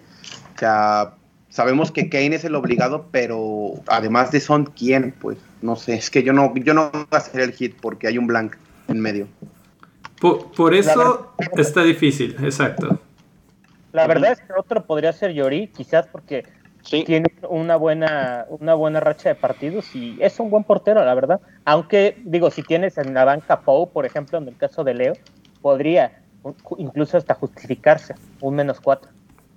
O sea, sabemos que Kane es el obligado, pero además de Son, ¿quién? Pues no sé, es que yo no, yo no voy a hacer el hit porque hay un blank en medio. Por, por eso está difícil, exacto. La verdad es que otro podría ser Yori, quizás porque Sí. tiene una buena, una buena racha de partidos y es un buen portero, la verdad. Aunque, digo, si tienes en la banca Pou, por ejemplo, en el caso de Leo, podría incluso hasta justificarse un menos cuatro.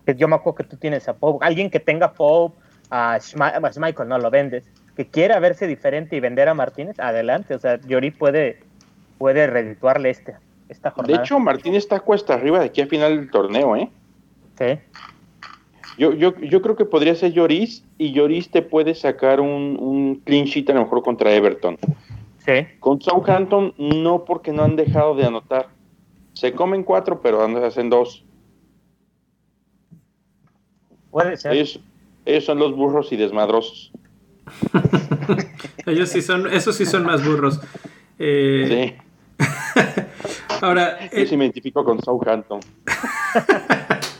Que yo me acuerdo que tú tienes a Pou, alguien que tenga Pou, a, a Schmeichel, no lo vendes, que quiera verse diferente y vender a Martínez, adelante. O sea, Yori puede, puede redituarle este, esta De jornada. hecho, Martín está cuesta arriba de aquí a final del torneo, ¿eh? Sí. Yo, yo, yo creo que podría ser Lloris y Lloris te puede sacar un, un clean sheet a lo mejor contra Everton. Sí. Con Southampton no porque no han dejado de anotar. Se comen cuatro, pero hacen dos. Puede ser. Ellos, ellos son los burros y desmadrosos. Ellos sí son, esos sí son más burros. Eh, Sí, Ahora, yo eh, sí me identifico con Southampton.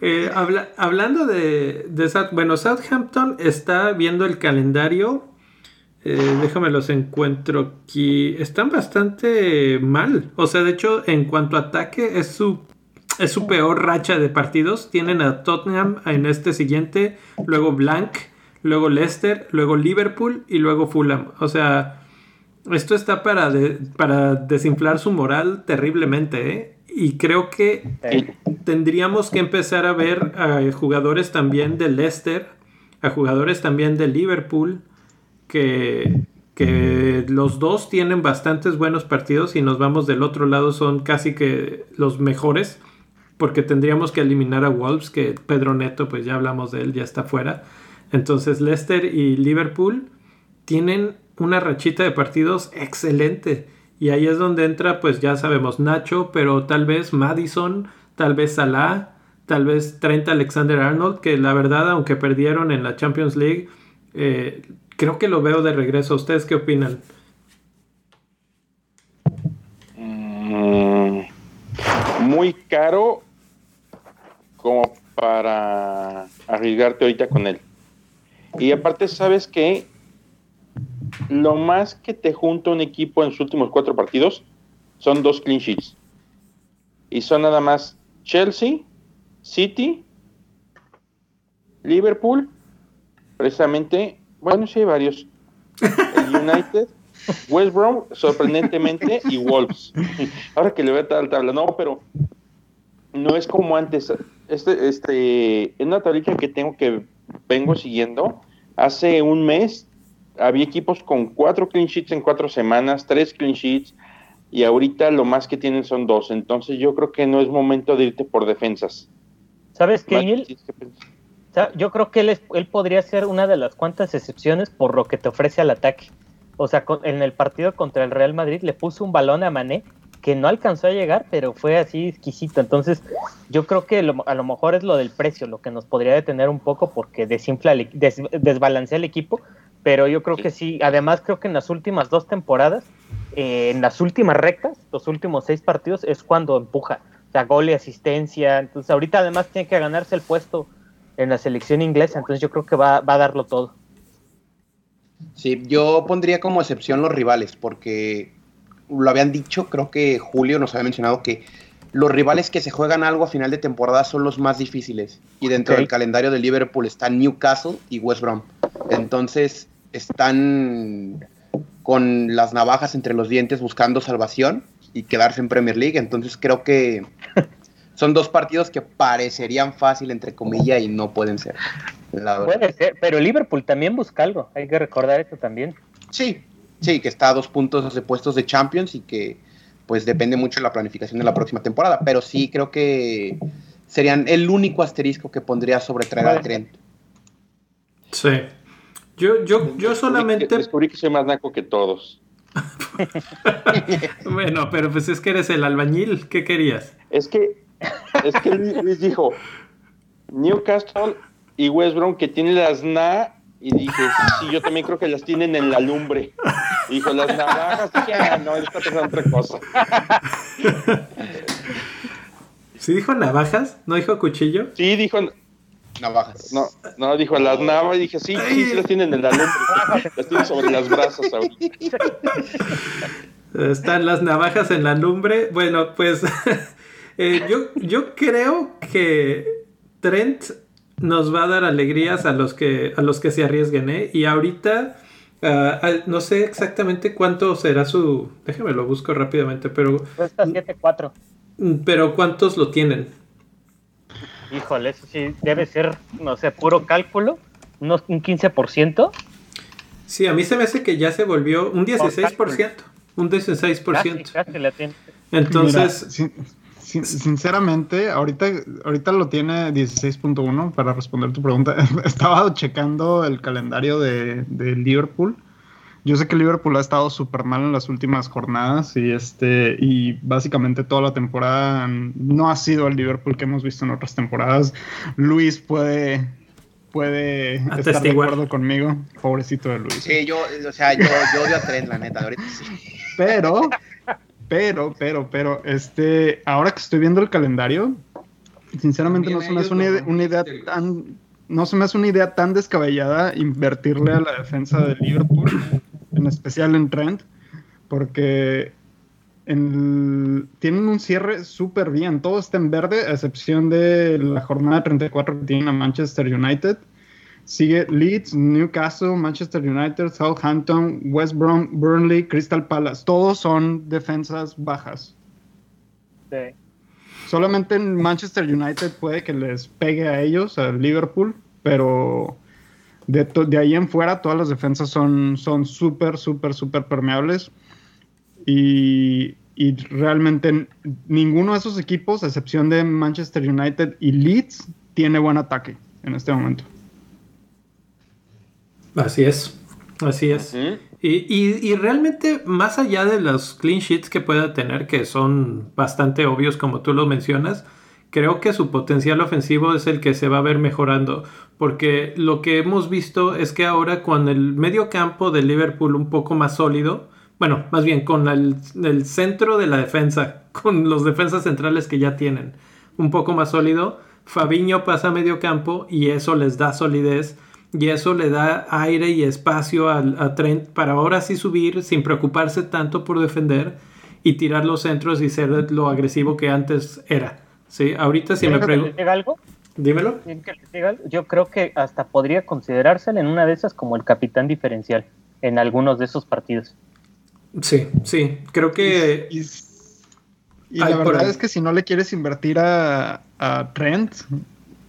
eh, habla- hablando de, de South- bueno, Southampton está viendo el calendario. Eh, déjame los encuentro aquí. Están bastante mal. O sea, de hecho, en cuanto a ataque, es su, es su peor racha de partidos. Tienen a Tottenham en este siguiente, luego Blank, luego Leicester, luego Liverpool y luego Fulham. O sea, esto está para, de- para desinflar su moral terriblemente, ¿eh? Y creo que tendríamos que empezar a ver a jugadores también de Leicester, a jugadores también de Liverpool, que, que los dos tienen bastantes buenos partidos y nos vamos del otro lado son casi que los mejores, porque tendríamos que eliminar a Wolves, que Pedro Neto, pues ya hablamos de él, ya está fuera. Entonces Leicester y Liverpool tienen una rachita de partidos excelente. Y ahí es donde entra, pues ya sabemos, Nacho, pero tal vez Madison, tal vez Salah, tal vez Trent Alexander Arnold, que la verdad, aunque perdieron en la Champions League, eh, creo que lo veo de regreso. ¿Ustedes qué opinan? Mm, muy caro como para arriesgarte ahorita con él. Y aparte, ¿sabes que Lo más que te junta un equipo en sus últimos cuatro partidos son dos clean sheets. Y son nada más Chelsea, City, Liverpool, precisamente, bueno, sí hay varios. El United West Brom, sorprendentemente, y Wolves. Ahora que le voy a dar la tabla, no, pero no es como antes. Este, este, en una tablita que tengo que vengo siguiendo, hace un mes había equipos con cuatro clean sheets en cuatro semanas, tres clean sheets, y ahorita lo más que tienen son dos. Entonces yo creo que no es momento de irte por defensas. ¿Sabes qué, Gil? Yo creo que él, es, él podría ser una de las cuantas excepciones por lo que te ofrece al ataque. O sea, en el partido contra el Real Madrid le puso un balón a Mané que no alcanzó a llegar, pero fue así exquisito. Entonces, yo creo que a lo mejor es lo del precio, lo que nos podría detener un poco porque desinfla, desbalancea el equipo, pero yo creo que sí. Además, creo que en las últimas dos temporadas, eh, en las últimas rectas, los últimos seis partidos, es cuando empuja. O sea, gol y asistencia. Entonces, ahorita además tiene que ganarse el puesto en la selección inglesa, entonces yo creo que va, va a darlo todo. Sí, yo pondría como excepción los rivales, porque lo habían dicho, creo que Julio nos había mencionado que los rivales que se juegan algo a final de temporada son los más difíciles. Y dentro del calendario de Liverpool están Newcastle y West Brom. Entonces están con las navajas entre los dientes buscando salvación y quedarse en Premier League. Entonces creo que son dos partidos que parecerían fácil, entre comillas, y no pueden ser. Puede ser, pero Liverpool también busca algo. Hay que recordar eso también. Sí, sí, que está a dos puntos de puestos de Champions y que pues depende mucho de la planificación de la próxima temporada. Pero sí creo que serían el único asterisco que pondría sobre traer al Trent. Sí. Yo, yo, yo solamente. Descubrí que soy más naco que todos. bueno, pero pues es que eres el albañil. ¿Qué querías? Es que, es que Luis dijo Newcastle y West Brom que tiene las NA y dije, sí, yo también creo que las tienen en la lumbre. dijo, las navajas. Dije, ah, no, está pensando otra cosa. ¿Sí dijo navajas? ¿No dijo cuchillo? Sí, dijo navajas. No, no, dijo las navajas. Y dije, sí, sí, sí las tienen en la lumbre. Las tienen sobre las brasas ahorita. Están las navajas en la lumbre. Bueno, pues eh, yo, yo creo que Trent nos va a dar alegrías a los que, a los que se arriesguen, ¿eh? Y ahorita, ah, no sé exactamente cuánto será su... Déjame lo busco rápidamente, pero... Cuesta 7.4. Mm, pero ¿cuántos lo tienen? Híjole, eso sí debe ser, no sé, puro cálculo, unos, un 15%. Sí, a mí se me hace que ya se volvió un 16%. Un 16%. Casi, la tiene. Entonces... sinceramente, ahorita, ahorita lo tiene 16.1 para responder tu pregunta. Estaba checando el calendario de, Liverpool. Yo sé que Liverpool ha estado súper mal en las últimas jornadas y este y básicamente toda la temporada no ha sido el Liverpool que hemos visto en otras temporadas. Luis puede puede estar de acuerdo conmigo. Pobrecito de Luis. Sí, yo, o sea, yo, yo odio a Trent, la neta, ahorita sí. Pero pero, pero, pero, este, ahora que estoy viendo el calendario, sinceramente no se me hace una, idea, tan, no se me hace una idea tan descabellada invertirle a la defensa de Liverpool, en especial en Trent, porque tienen un cierre súper bien, todo está en verde, a excepción de la jornada 34 que tienen a Manchester United Sigue Leeds, Newcastle, Manchester United, Southampton, West Brom, Burnley, Crystal Palace. Todos son defensas bajas. Sí. Solamente en Manchester United puede que les pegue a ellos, a Liverpool, pero de, ahí en fuera todas las defensas son súper, súper, súper permeables. Y, y realmente ninguno de esos equipos, a excepción de Manchester United y Leeds, tiene buen ataque en este momento. Así es, así es. y, realmente, más allá de los clean sheets que pueda tener, que son bastante obvios como tú lo mencionas, creo que su potencial ofensivo es el que se va a ver mejorando. Porque lo que hemos visto es que ahora con el medio campo de Liverpool un poco más sólido, bueno, más bien con el, el centro de la defensa, con los defensas centrales que ya tienen un poco más sólido, Fabiño pasa a medio campo y eso les da solidez y eso le da aire y espacio a, Trent para ahora sí subir sin preocuparse tanto por defender y tirar los centros y ser lo agresivo que antes era. ¿sí? Ahorita si me pregunto... algo? Dímelo. Yo creo que hasta podría considerárselo en una de esas como el capitán diferencial en algunos de esos partidos. Sí, sí, creo que... Y, y la verdad es que si no le quieres invertir a, a Trent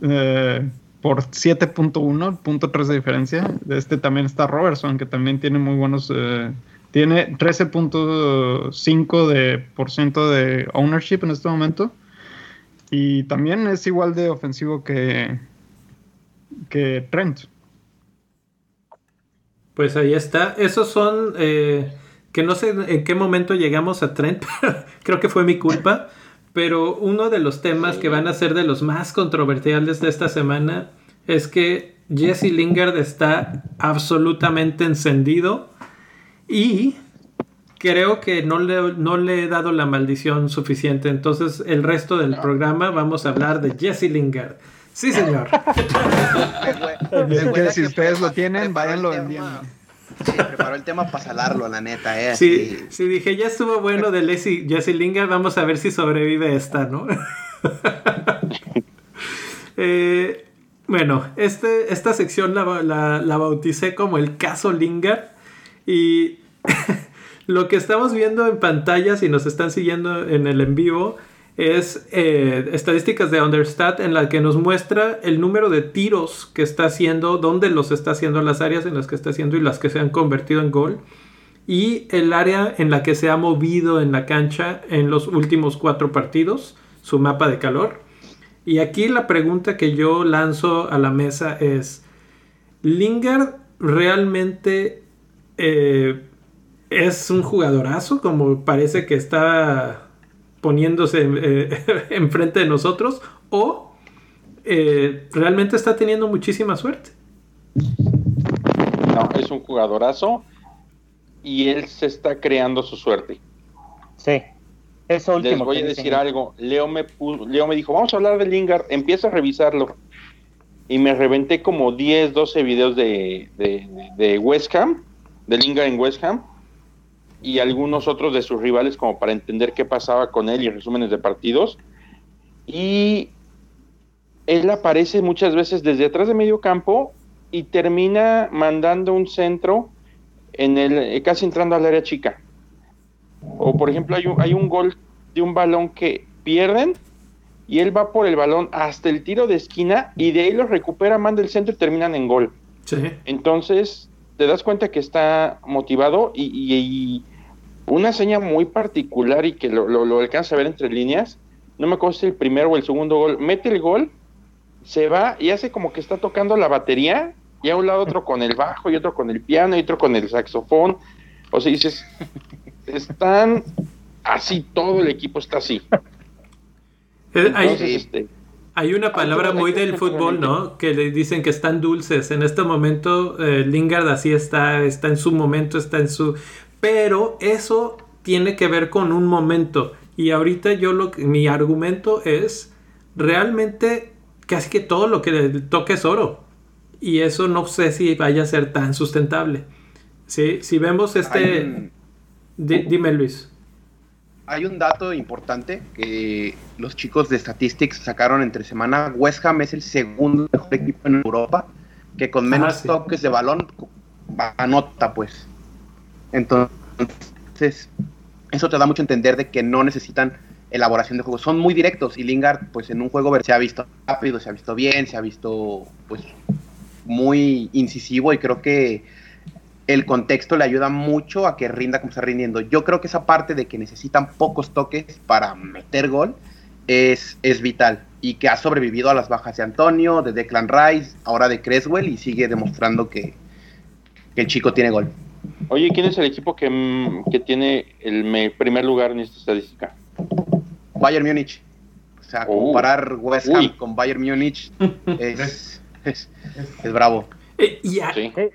eh, por 7.1, punto 3 de diferencia, este también está Robertson, que también tiene muy buenos... Eh, tiene 13.5% de, por ciento de ownership en este momento. Y también es igual de ofensivo que, que Trent. Pues ahí está. Esos son... Eh, que no sé en qué momento llegamos a Trent. Creo que fue mi culpa. Pero uno de los temas que van a ser de los más controversiales de esta semana es que Jesse Lingard está absolutamente encendido y creo que no le, no le he dado la maldición suficiente. Entonces, el resto del programa vamos a hablar de Jesse Lingard. Sí, señor. si ustedes lo tienen, váyanlo vendiendo. Sí, preparó el tema para salarlo, la neta, eh. Sí, sí, dije, ya estuvo bueno de Jesse Lingard, vamos a ver si sobrevive esta, ¿no? eh, bueno, este, esta sección la, la, bauticé como el caso Lingard y lo que estamos viendo en pantalla, si nos están siguiendo en el en vivo, es eh, estadísticas de Understat en la que nos muestra el número de tiros que está haciendo, dónde los está haciendo, las áreas en las que está haciendo y las que se han convertido en gol. Y el área en la que se ha movido en la cancha en los últimos cuatro partidos, su mapa de calor. Y aquí la pregunta que yo lanzo a la mesa es, ¿Lingard realmente eh, es un jugadorazo como parece que está poniéndose eh, enfrente de nosotros o eh, realmente está teniendo muchísima suerte? No, es un jugadorazo y él se está creando su suerte. Sí. Eso último Les voy a decir algo. Leo me, Leo me dijo, vamos a hablar de Lingard, empieza a revisarlo. Y me reventé como 10, 12 videos de, de, West Ham, de Lingard en West Ham, y algunos otros de sus rivales como para entender qué pasaba con él y resúmenes de partidos. Y él aparece muchas veces desde atrás de medio campo y termina mandando un centro en el casi entrando al área chica. O por ejemplo, hay un, hay un gol de un balón que pierden y él va por el balón hasta el tiro de esquina y de ahí lo recupera, manda el centro y terminan en gol. Entonces, te das cuenta que está motivado y, una seña muy particular y que lo, lo, alcanza a ver entre líneas, no me acuerdo si el primero o el segundo gol, mete el gol, se va y hace como que está tocando la batería y a un lado otro con el bajo y otro con el piano y otro con el saxofón. O sea, dices, están así, todo el equipo está así. Eh, este, hay, una palabra muy del fútbol, ¿no? Que le dicen que están dulces. En este momento, eh, Lingard así está, está en su momento, está en su... Pero eso tiene que ver con un momento. Y ahorita yo lo que, mi argumento es, realmente casi que todo lo que le toque es oro. Y eso no sé si vaya a ser tan sustentable. ¿Sí? Si vemos este dime Luis. Hay un dato importante que los chicos de Statistics sacaron entre semana. West Ham es el segundo mejor equipo en Europa que con menos toques de balón anota, pues. Entonces, eso te da mucho entender de que no necesitan elaboración de juegos. Son muy directos y Lingard, pues en un juego se ha visto rápido, se ha visto bien, se ha visto, pues, muy incisivo y creo que el contexto le ayuda mucho a que rinda como está rindiendo. Yo creo que esa parte de que necesitan pocos toques para meter gol es, es vital y que ha sobrevivido a las bajas de Antonio, de Declan Rice, ahora de Creswell y sigue demostrando que, el chico tiene gol. Oye, ¿quién es el equipo que, mm, tiene el primer lugar en esta estadística? Bayern Múnich. O sea, oh. comparar West Ham con Bayern Múnich es, es, es bravo. Eh, y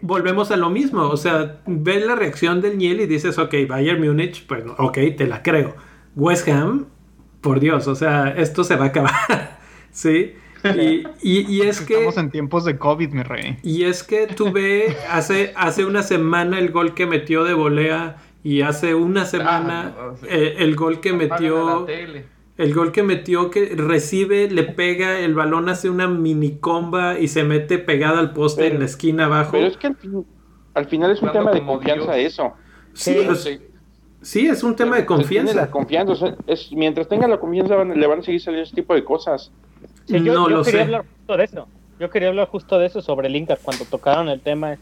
volvemos a lo mismo, o sea, ves la reacción del Niel y dices, ok, Bayern Múnich, pues ok, te la creo. West Ham, por Dios, o sea, esto se va a acabar, ¿sí? Y, y, es que... Estamos en tiempos de COVID, mi rey. Y es que tuve hace, hace una semana el gol que metió de volea y hace una ah, semana eh, el gol que metió... El gol que metió, que recibe, le pega, el balón hace una mini comba y se mete pegada al poste en la esquina abajo. Pero es que al, final es un tema de confianza eso. Sí, Sí, es un tema de Tiene confianza. la confianza, o sea, es, mientras tenga la confianza van- le van a seguir saliendo ese tipo de cosas. Sí, yo, no yo lo quería sé. hablar justo de eso. Yo quería hablar justo de eso sobre Lingard cuando tocaron el tema.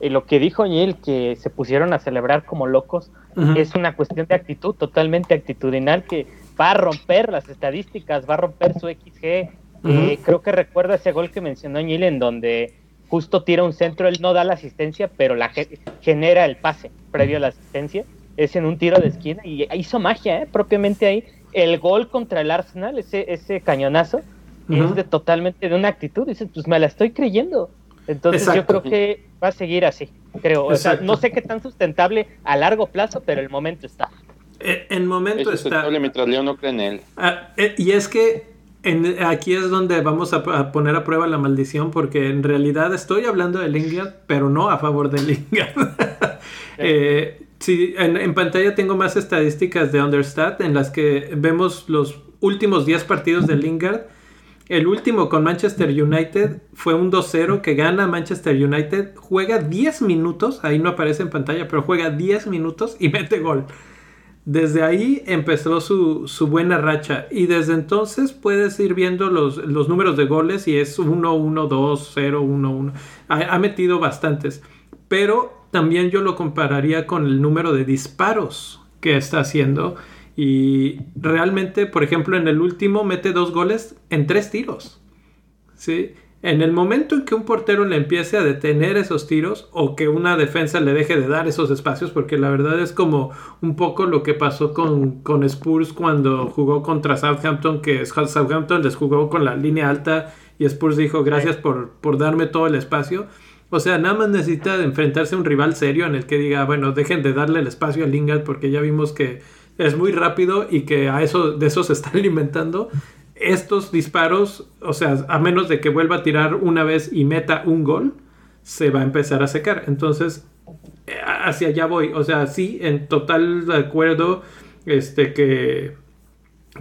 Y lo que dijo Neil, que se pusieron a celebrar como locos, Ujú. es una cuestión de actitud, totalmente actitudinal, que va a romper las estadísticas, va a romper su XG. Eh, Ujú. creo que recuerda ese gol que mencionó Neil, en donde justo tira un centro, él no da la asistencia, pero la ge- genera el pase previo a la asistencia. Es en un tiro de esquina y hizo magia, ¿eh? propiamente ahí. El gol contra el Arsenal, ese, ese cañonazo, Ujú. es de totalmente de una actitud. Dices, pues me la estoy creyendo. Entonces yo creo que va a seguir así, creo. O sea, no sé qué tan sustentable a largo plazo, pero el momento está. Eh, En momento Es está. mientras Leo no cree en él. Ah, eh, y es que en- aquí es donde vamos a, a poner a prueba la maldición, porque en realidad estoy hablando de Lingard, pero no a favor de Lingard. Eh, sí, en, en pantalla tengo más estadísticas de Understat en las que vemos los últimos 10 partidos de Lingard. El último con Manchester United fue un 2-0 que gana Manchester United. Juega 10 minutos, ahí no aparece en pantalla, pero juega 10 minutos y mete gol. Desde ahí empezó su, su buena racha y desde entonces puedes ir viendo los, los números de goles y es 1, 1, 2, 0, 1, 1. Ha, ha metido bastantes, pero también yo lo compararía con el número de disparos que está haciendo y realmente, por ejemplo, en el último mete dos goles en tres tiros. ¿sí? En el momento en que un portero le empiece a detener esos tiros o que una defensa le deje de dar esos espacios, porque la verdad es como un poco lo que pasó con, con Spurs cuando jugó contra Southampton, que Southampton les jugó con la línea alta y Spurs dijo gracias por, por darme todo el espacio. O sea, nada más necesita enfrentarse a un rival serio en el que diga, bueno, dejen de darle el espacio a Lingard porque ya vimos que es muy rápido y que a eso, de eso se está alimentando estos disparos, o sea, a menos de que vuelva a tirar una vez y meta un gol, se va a empezar a secar. Entonces, eh, hacia allá voy. O sea, sí, en total de acuerdo, este, que,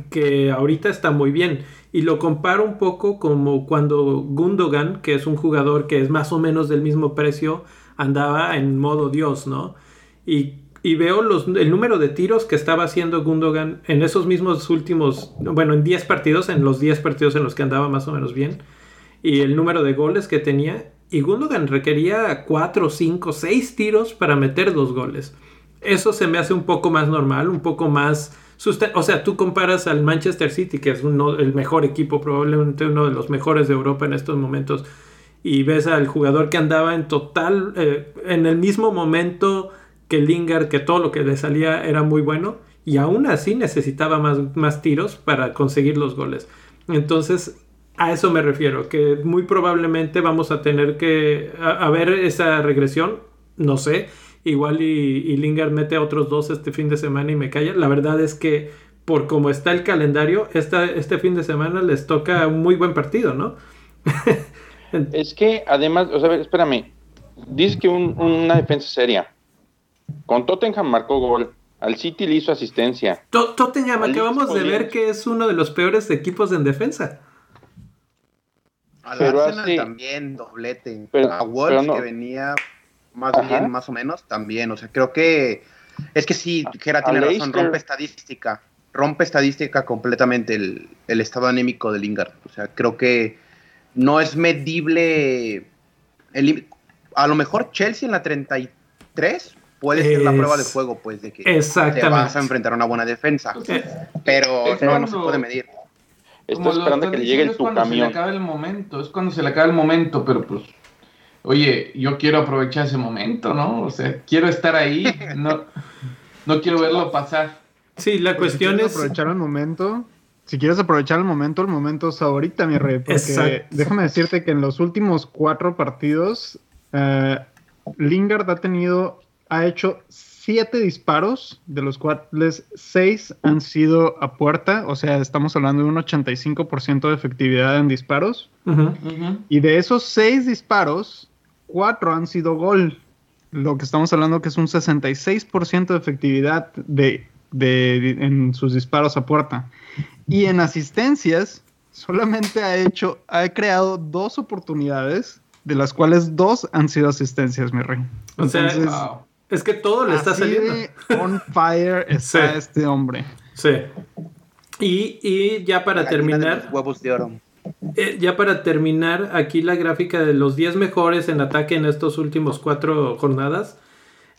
que ahorita está muy bien. Y lo comparo un poco como cuando Gundogan, que es un jugador que es más o menos del mismo precio, andaba en modo Dios, ¿no? Y y veo los, el número de tiros que estaba haciendo Gundogan en esos mismos últimos, bueno, en 10 partidos, en los 10 partidos en los que andaba más o menos bien, y el número de goles que tenía, y Gundogan requería 4, 5, 6 tiros para meter dos goles. Eso se me hace un poco más normal, un poco más... O sea, tú comparas al Manchester City, que es uno, el mejor equipo, probablemente uno de los mejores de Europa en estos momentos, y ves al jugador que andaba en total, eh, en el mismo momento que Lingard, que todo lo que le salía era muy bueno, y aún así necesitaba más, más tiros para conseguir los goles. Entonces, a eso me refiero, que muy probablemente vamos a tener que a, ver esa regresión, no sé, igual y, Lingard mete otros dos este fin de semana y me calla. La verdad es que por cómo está el calendario, esta, este fin de semana les toca un muy buen partido, ¿no? es que además, o sea, espérame, dices que un, una defensa seria. Con Tottenham marcó gol. Al City le hizo asistencia. Tottenham acabamos de ver que es uno de los peores equipos en defensa. Al Pero Arsenal también doblete. Pero- a Wolves pero no. que venía más Ajá. bien, más o menos, también. O sea, creo que es que sí, Gera tiene razón, Leicester. rompe estadística. Rompe estadística completamente el, el estado anémico de Lingard. O sea, creo que no es medible. el- a lo mejor Chelsea en la 33 puede ser la Es- prueba de fuego, pues, de que te vas a enfrentar a una buena defensa. Pero es no, no se puede medir. Lo esperando que le llegue es cuando se le acaba el momento, es cuando se le acaba el momento, pero pues, oye, yo quiero aprovechar ese momento, ¿no? O sea, quiero estar ahí, no, no quiero verlo pasar. Sí, la Pues si cuestión quieres es... aprovechar el momento. Si quieres aprovechar el momento, el momento es ahorita, mi rey. Porque Exacto. déjame decirte que en los últimos cuatro partidos, eh, Lingard ha tenido, ha hecho siete disparos, de los cuales seis han sido a puerta. O sea, estamos hablando de un 85% de efectividad en disparos. Ujú. Y de esos seis disparos, cuatro han sido gol. Lo que estamos hablando que es un 66% de efectividad de, de- en sus disparos a puerta. Y en asistencias, solamente ha hecho, ha creado dos oportunidades, de las cuales dos han sido asistencias, mi rey. O sea, Entonces, Wow. Es que todo le está saliendo. de on fire está Sí. este hombre. Sí. Y, y ya para La gallina de terminar, los huevos de oro. eh, ya para terminar, aquí la gráfica de los 10 mejores en ataque en estos últimos cuatro jornadas.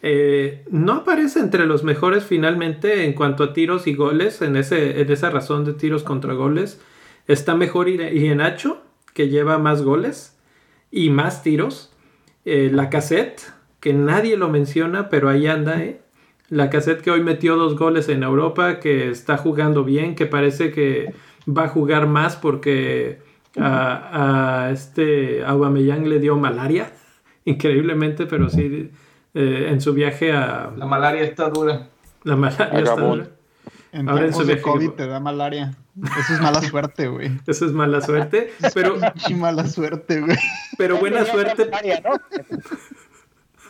eh, no aparece entre los mejores finalmente en cuanto a tiros y goles, en, ese, en esa razón de tiros contra goles. Está mejor Ienacho, que lleva más goles y más tiros. Eh, la cassette, que nadie lo menciona, pero ahí anda, ¿eh? La cassette que hoy metió dos goles en Europa, que está jugando bien, que parece que va a jugar más porque a, a este Aubameyang le dio malaria, increíblemente, pero sí eh, en su viaje a La malaria está dura. la malaria. está dura. En Ahora en su de viaje- COVID te da malaria. Eso es mala suerte, güey. Eso es mala suerte, pero, mala suerte, güey. pero buena suerte. ¿no?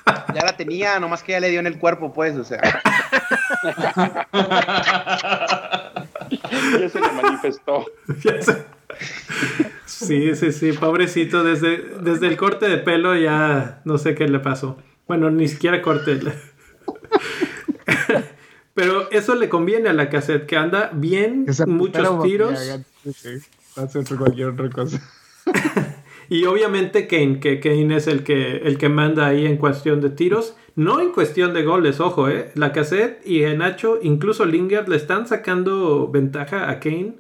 Ya la tenía, nomás que ya le dio en el cuerpo, pues, o sea. Ya se le manifestó. Sí, sí, sí, pobrecito, desde, desde el corte de pelo ya no sé qué le pasó. Bueno, ni siquiera corte. Pero eso le conviene a la cassette, que anda bien, muchos tiros. Aubameyang antes de que Hace cualquier otra cosa. Y obviamente Kane, que Kane es el que, el que manda ahí en cuestión de tiros. No en cuestión de goles, ojo, eh. La cassette y Nacho, incluso Lingard, le están sacando ventaja a Kane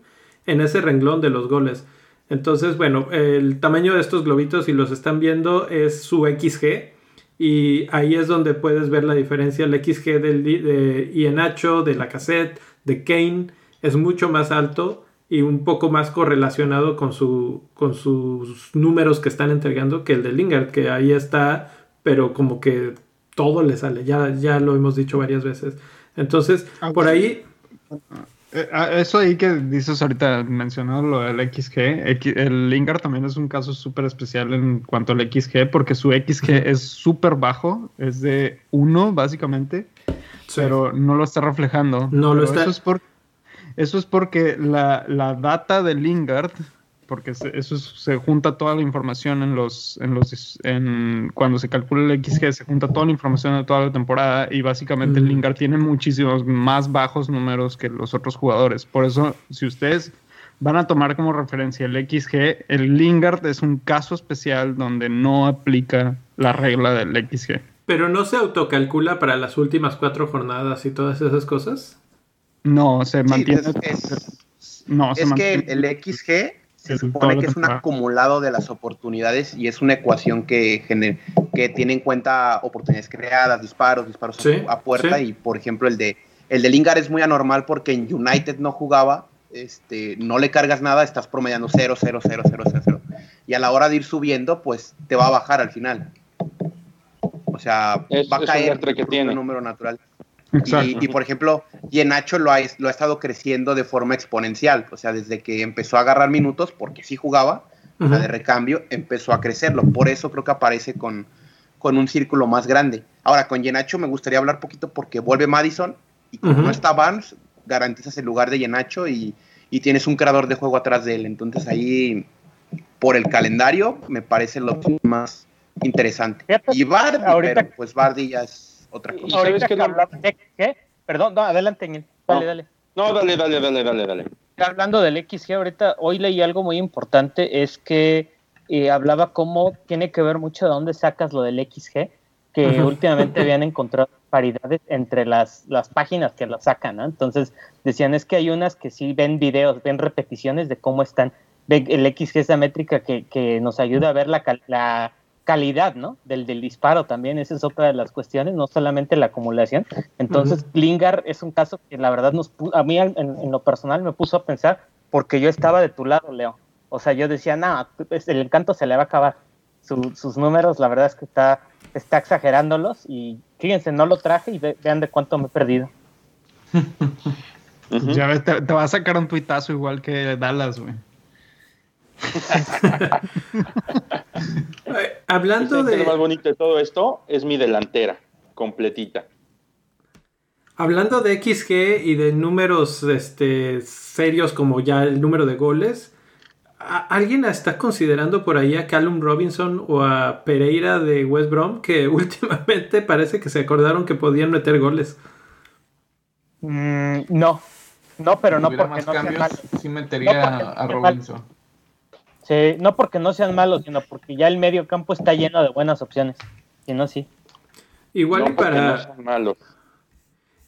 en ese renglón de los goles. Entonces, bueno, el tamaño de estos globitos, si los están viendo, es su XG. Y ahí es donde puedes ver la diferencia. El XG del, de Ienacho, de la cassette, de Kane, es mucho más alto y un poco más correlacionado con, su, con sus números que están entregando que el de Lingard, que ahí está, pero como que todo le sale. Ya, ya lo hemos dicho varias veces. Entonces, Ah, por ahí, Eh, ah, Eso ahí que dices ahorita, mencionado lo del XG, el Lingard también es un caso súper especial en cuanto al XG, porque su XG es súper bajo, es de 1 básicamente, pero no lo está reflejando. No lo está- Eso es, por- eso es porque la, la data de Lingard, porque se- eso es- se junta toda la información en los, en los, en, cuando se calcula el XG, se junta toda la información de toda la temporada y básicamente Mm. Lingard tiene muchísimos más bajos números que los otros jugadores. Por eso, si ustedes van a tomar como referencia el XG, el Lingard es un caso especial donde no aplica la regla del XG. pero no se autocalcula para las últimas cuatro jornadas y todas esas cosas. No, se Sí, mantiene. es, es- no, es que mantiene. el, el XG se supone que es un acumulado de las oportunidades y es una ecuación que, gener- que tiene en cuenta oportunidades creadas, disparos, disparos a- Sí, a, puerta sí. y por ejemplo el de el de Lingard es muy anormal porque en United no jugaba, este, no le cargas nada, estás promediando 0, 0, 0, 0, 0, 0. Y a la hora de ir subiendo, pues te va a bajar al final. O sea, Es- va a caer que tiene. un número natural. Exacto. Y, y, por ejemplo, Yenacho lo ha, lo ha estado creciendo de forma exponencial. O sea, desde que empezó a agarrar minutos, porque sí jugaba, o sea, Ujú. de recambio, empezó a crecerlo. Por eso creo que aparece con, con un círculo más grande. Ahora, con Yenacho me gustaría hablar poquito porque vuelve Madison y como no está Barnes, garantizas el lugar de Yenacho y, y tienes un creador de juego atrás de él. Entonces ahí, por el calendario, me parece lo más interesante. Y Bardi, ahorita- pero pues Bardi ya es otra Y cosa. Ahorita que que XG, perdón, no, adelante. Dale, No. dale. No, dale, dale, dale, dale, dale. Hablando del XG, ahorita hoy leí algo muy importante, es que eh, hablaba cómo tiene que ver mucho de dónde sacas lo del XG, que últimamente habían encontrado paridades entre las, las páginas que lo sacan, ¿no? Entonces decían, es que hay unas que sí ven videos, ven repeticiones de cómo están, el XG es la métrica que, que nos ayuda a ver la, cal- la calidad, ¿no? Del, del disparo también, esa es otra de las cuestiones, no solamente la acumulación. Entonces, Lingard es un caso que la verdad nos a mí en, en lo personal me puso a pensar porque yo estaba de tu lado, Leo. O sea, yo decía, no, el encanto se le va a acabar. Su- sus números, la verdad es que está, está exagerándolos y fíjense, no lo traje y ve- vean de cuánto me he perdido. Ya ves, te, te va a sacar un tuitazo igual que Dallas, güey. Eh, hablando ¿Sabes qué es Lo más de, bonito de todo esto es mi delantera, completita. hablando de XG y de números este, serios como ya el número de goles, ¿A- ¿Alguien está considerando por ahí a Callum Robinson o a Pereira de West Brom que últimamente parece que se acordaron que podían meter goles? Mm, no, no, pero no porque más no malos. sí metería No, porque a no Robinson. Sí, no porque no sean malos, sino porque ya el medio campo está lleno de buenas opciones. Si no, sí. Igual No y porque no para. sean malos.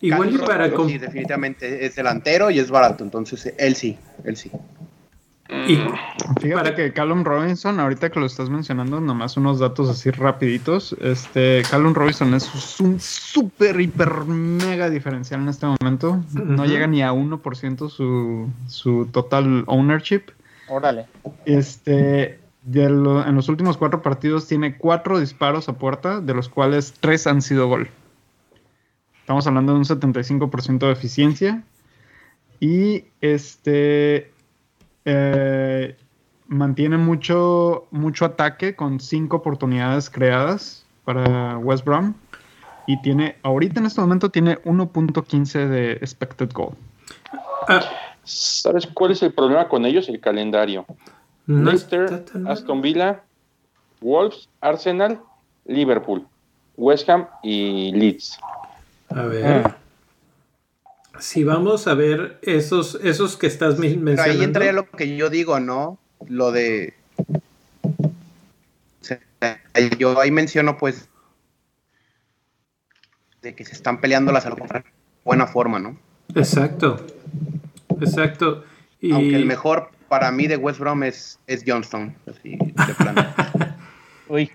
igual y para. Com- sí, definitivamente es delantero y es barato, entonces él sí, él sí. y- Fíjate Para- que Callum Robinson, ahorita que lo estás mencionando, nomás unos datos así rapiditos. Este, Callum Robinson es un súper, hiper, mega diferencial en este momento. No llega ni a 1% su, su total ownership. Órale. Este, de lo- en los últimos cuatro partidos tiene cuatro disparos a puerta, de los cuales tres han sido gol. Estamos hablando de un 75% de eficiencia. Y este eh, mantiene mucho, mucho ataque con cinco oportunidades creadas para West Brom. Y tiene, ahorita en este momento tiene 1.15 de expected goal. ah, ¿Sabes cuál es el problema con ellos? El calendario. no Leicester. Aston Villa, Wolves, Arsenal, Liverpool, West Ham y Leeds. A ver. Ah. Si vamos a ver esos, esos que estás men- Pero mencionando. ahí entraría lo que yo digo, ¿no? Lo de... Yo ahí menciono pues de que se están peleando la salud de buena forma, ¿no? Exacto. Exacto. Y Aunque el mejor para mí de West Brom es, es Johnston, así de plano. Uy,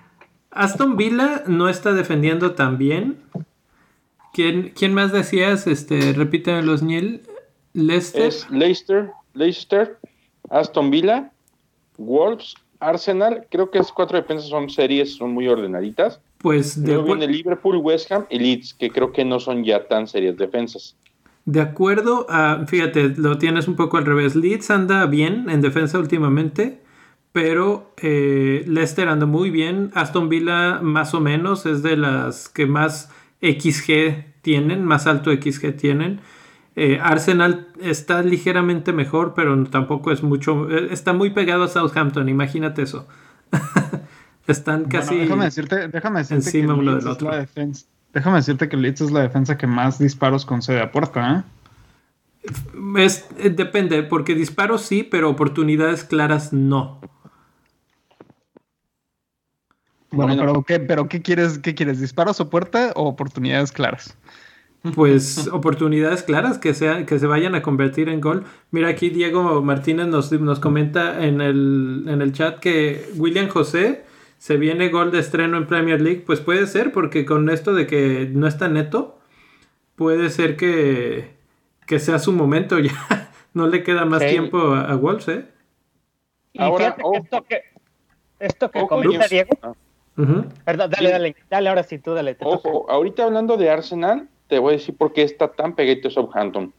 Aston Villa no está defendiendo tan bien. ¿Quién, quién más decías? Este, repíteme los Niel. Leicester. Es Leicester, Leicester, Aston Villa, Wolves, Arsenal. Creo que esas cuatro defensas son series, son muy ordenaditas. Pues de, Luego viene Liverpool, West Ham y Leeds, que creo que no son ya tan serias defensas. De acuerdo a. Fíjate, lo tienes un poco al revés. Leeds anda bien en defensa últimamente. Pero eh, Leicester anda muy bien. Aston Villa más o menos es de las que más XG tienen, más alto XG tienen. Eh, Arsenal está ligeramente mejor, pero tampoco es mucho. eh, Está muy pegado a Southampton, imagínate eso. Están casi. Bueno, déjame decirte, déjame decirte encima que uno del otro. la defensa. Déjame decirte que Leeds es la defensa que más disparos concede a puerta, ¿eh? Es- eh, depende, porque disparos sí, pero oportunidades claras no. Bueno, Bueno. pero ¿qué, pero ¿qué quieres? ¿Qué quieres? ¿Disparos a puerta o oportunidades claras? Pues oportunidades claras que, sea, que se vayan a convertir en gol. Mira, aquí Diego Martínez nos, nos comenta en el, en el chat que William José se viene gol de estreno en Premier League. Pues puede ser, porque con esto de que no está neto, puede ser que, que sea su momento ya. No le queda más Sí. tiempo a, a Wolves, ¿eh? y Ahora, esto que, esto que comenta Dios. Diego, Ah. Perdón, dale, dale, dale, ahora sí tú, dale. te toca. Ojo, ahorita hablando de Arsenal, te voy a decir por qué está tan pegadito Southampton.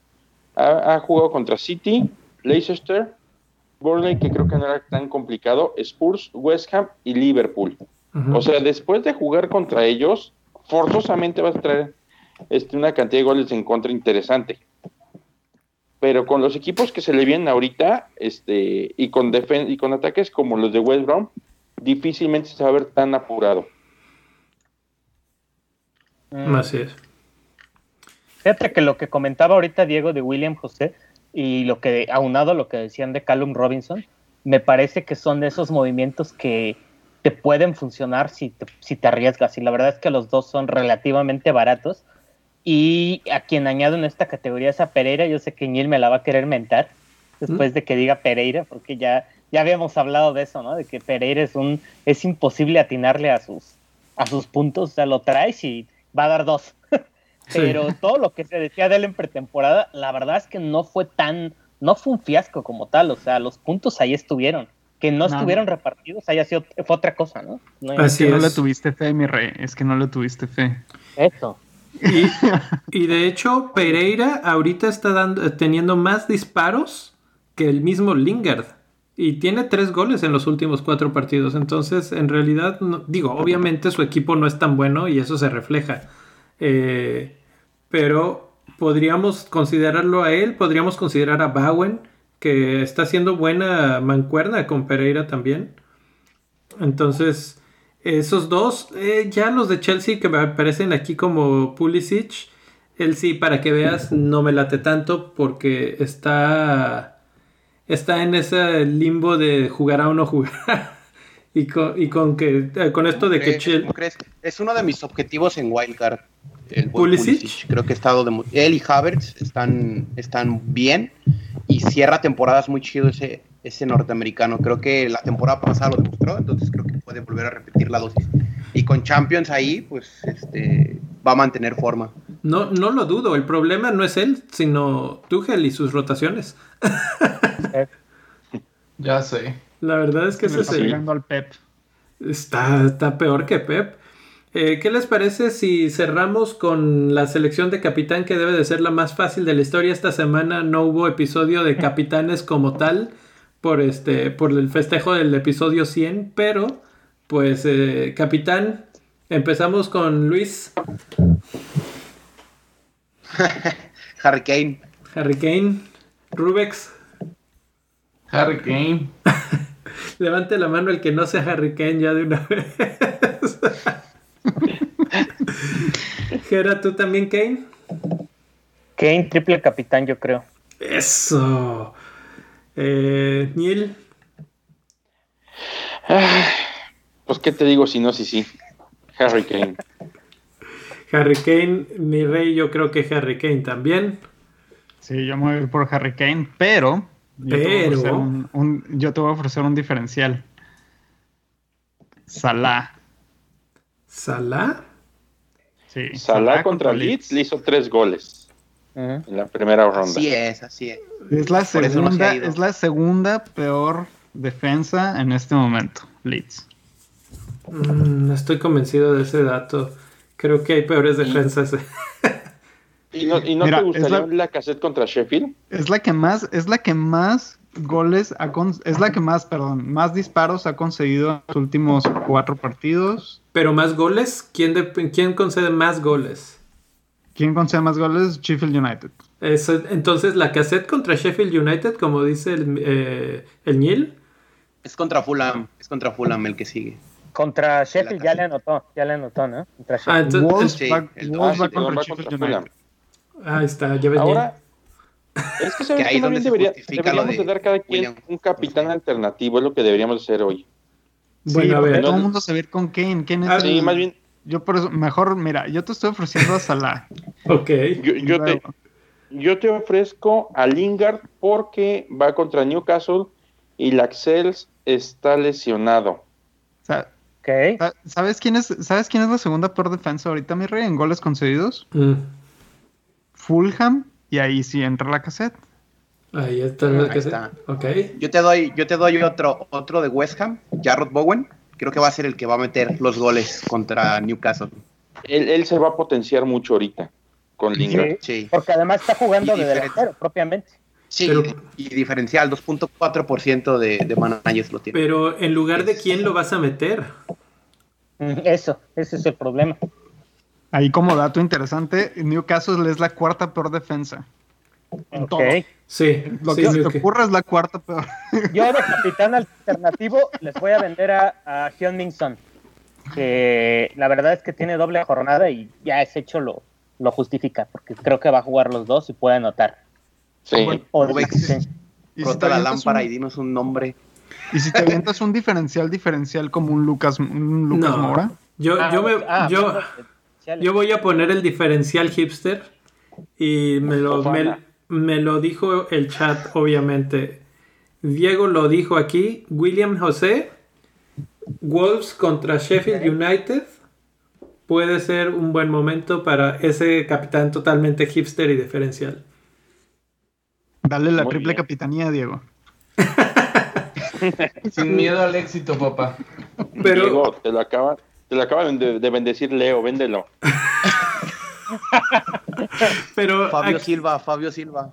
Ha, ha jugado contra City, Leicester, Burnley, que creo que no era tan complicado, Spurs, West Ham y Liverpool. O sea, después de jugar contra ellos, forzosamente vas a traer este, una cantidad de goles en contra interesante. Pero con los equipos que se le vienen ahorita, este, y con defen- y con ataques como los de West Brom, difícilmente se va a ver tan apurado. Así es. Fíjate que lo que comentaba ahorita Diego de William José y lo que aunado a lo que decían de Callum Robinson, me parece que son de esos movimientos que te pueden funcionar si te, si te arriesgas. Y la verdad es que los dos son relativamente baratos. Y a quien añado en esta categoría es a Pereira. Yo sé que Ñil me la va a querer mentar después de que diga Pereira, porque ya, ya habíamos hablado de eso, ¿no? De que Pereira es un es imposible atinarle a sus a sus puntos, o sea, lo traes y va a dar dos. Sí. Pero todo lo que se decía de él en pretemporada, la verdad es que no fue tan, no fue un fiasco como tal, o sea, los puntos ahí estuvieron. Que no, No, estuvieron repartidos haya sido fue otra cosa, ¿no? No Así que no es. le tuviste fe, mi rey. Es que no le tuviste fe. Eso. Y, y de hecho, Pereira ahorita está dando, teniendo más disparos que el mismo Lingard. Y tiene tres goles en los últimos cuatro partidos. Entonces, en realidad, no- digo, obviamente su equipo no es tan bueno y eso se refleja. Eh, pero podríamos considerarlo a él, podríamos considerar a Bowen, que está haciendo buena mancuerna con Pereira también. Entonces, esos dos, eh, ya los de Chelsea que me aparecen aquí como Pulisic, él sí, para que veas, no me late tanto porque está, está en ese limbo de jugar a uno jugar. Y, con, y con, que, eh, con esto de que Chelsea... crees? Es uno de mis objetivos en Wildcard. El ¿Pulisic? Pulisic. Creo que ha estado de él y Havertz están, están bien y cierra temporadas muy chido ese, ese norteamericano. Creo que la temporada pasada lo demostró, entonces creo que puede volver a repetir la dosis. Y con Champions ahí, pues este, va a mantener forma. No, no lo dudo, el problema no es él, sino Tuchel y sus rotaciones. Ya sé. La verdad es que ese está pegando al Pep. Está, está peor que Pep. Eh, ¿Qué les parece si cerramos con la selección de capitán que debe de ser la más fácil de la historia? Esta semana no hubo episodio de capitanes como tal por, este, por el festejo del episodio 100, pero pues eh, capitán, empezamos con Luis Harry Kane. Harry Kane, Rubex. Harry Kane. Levante la mano el que no sea Harry Kane ya de una vez. Gera, ¿tú también Kane? Kane, triple capitán, yo creo. Eso. Eh, Neil, Ay, Pues, ¿qué te digo si no, si sí? Harry Kane. Harry Kane, mi rey, yo creo que Harry Kane también. Sí, yo me voy a ir por Harry Kane, pero. Yo, Pero- ofrecer un, un- yo te voy a ofrecer un diferencial. Salah. Salah. Sí, Salah contra Leeds le hizo tres goles en la primera ronda. Así es, así es. Es la no se segunda, es la segunda peor defensa en este momento, Leeds. Mm, no estoy convencido de ese dato. Creo que hay peores defensas. ¿Y no, y no Mira, te gustaría es la... la- cassette contra Sheffield? Es la que más, es la que más goles ha con- es la que más, perdón, más disparos ha conseguido en los últimos cuatro partidos. Pero más goles, ¿quién, de- quién concede más goles? ¿Quién concede más goles? Sheffield United. Eso- entonces, la cassette contra Sheffield United, como dice el, eh, el Neil. Es contra Fulham, es contra Fulham el que sigue. Contra Sheffield ya le anotó, ya le anotó, ¿no? Contra Ah, Sheffield. entonces, Wolves sí, va, Wolves contra Sheffield United. Ahí está, ya ves Ahora, es que sabes ahí que donde se debería, deberíamos de de dar cada quien William. un capitán alternativo, es lo que deberíamos hacer hoy. Sí, Bueno, a porque ver. todo el mundo se a ir con Kane. Kane es Ah, el- Sí, más bien, Yo por eso, mejor, mira, yo te estoy ofreciendo a Salah. Ok. yo, yo te, yo te ofrezco a Lingard porque va contra Newcastle y Laxels está lesionado. sa- Ok. sa- ¿Sabes quién es, sabes quién es la segunda peor defensa ahorita, mi rey, en goles concedidos? Mm, Fulham y ahí sí entra la cassette. ahí está. Ahí la cassette. está. Ok. Yo te doy, yo te doy otro, otro de West Ham, Jarrod Bowen. Creo que va a ser el que va a meter los goles contra Newcastle. Él, él se va a potenciar mucho ahorita con Lingard. Sí, Sí, porque además está jugando Y de delantero propiamente. sí, Pero- y diferencial, 2.4% de, de managers lo tiene. Pero en lugar de quién lo vas a meter. Eso, ese es el problema. Ahí como dato interesante, Newcastle es la cuarta peor defensa. En Ok. todo. Sí, Lo sí, que se te ocurra es la cuarta peor. Yo de capitán alternativo les voy a vender a, a Hyun Son, que la verdad es que tiene doble jornada y ya ese hecho lo, lo justifica, porque creo que va a jugar los dos y puede anotar. Sí. Bueno, O de. Y si, te la lámpara un, y dinos un nombre. y si te avientas un diferencial diferencial como un Lucas, un Lucas No. Moura, Yo, Ah, yo, me, ah, yo, bueno. Yo voy a poner el diferencial hipster y me lo, me, lo dijo el chat, obviamente. Diego lo dijo aquí. William José, Wolves contra Sheffield United. Puede ser un buen momento para ese capitán totalmente hipster y diferencial. dale la Muy triple bien. capitanía, Diego. Sin miedo al éxito, papá. Pero Diego, te lo acaba, te lo acaban de, de bendecir Leo, véndelo. pero Fabio aquí, Silva, Fabio Silva.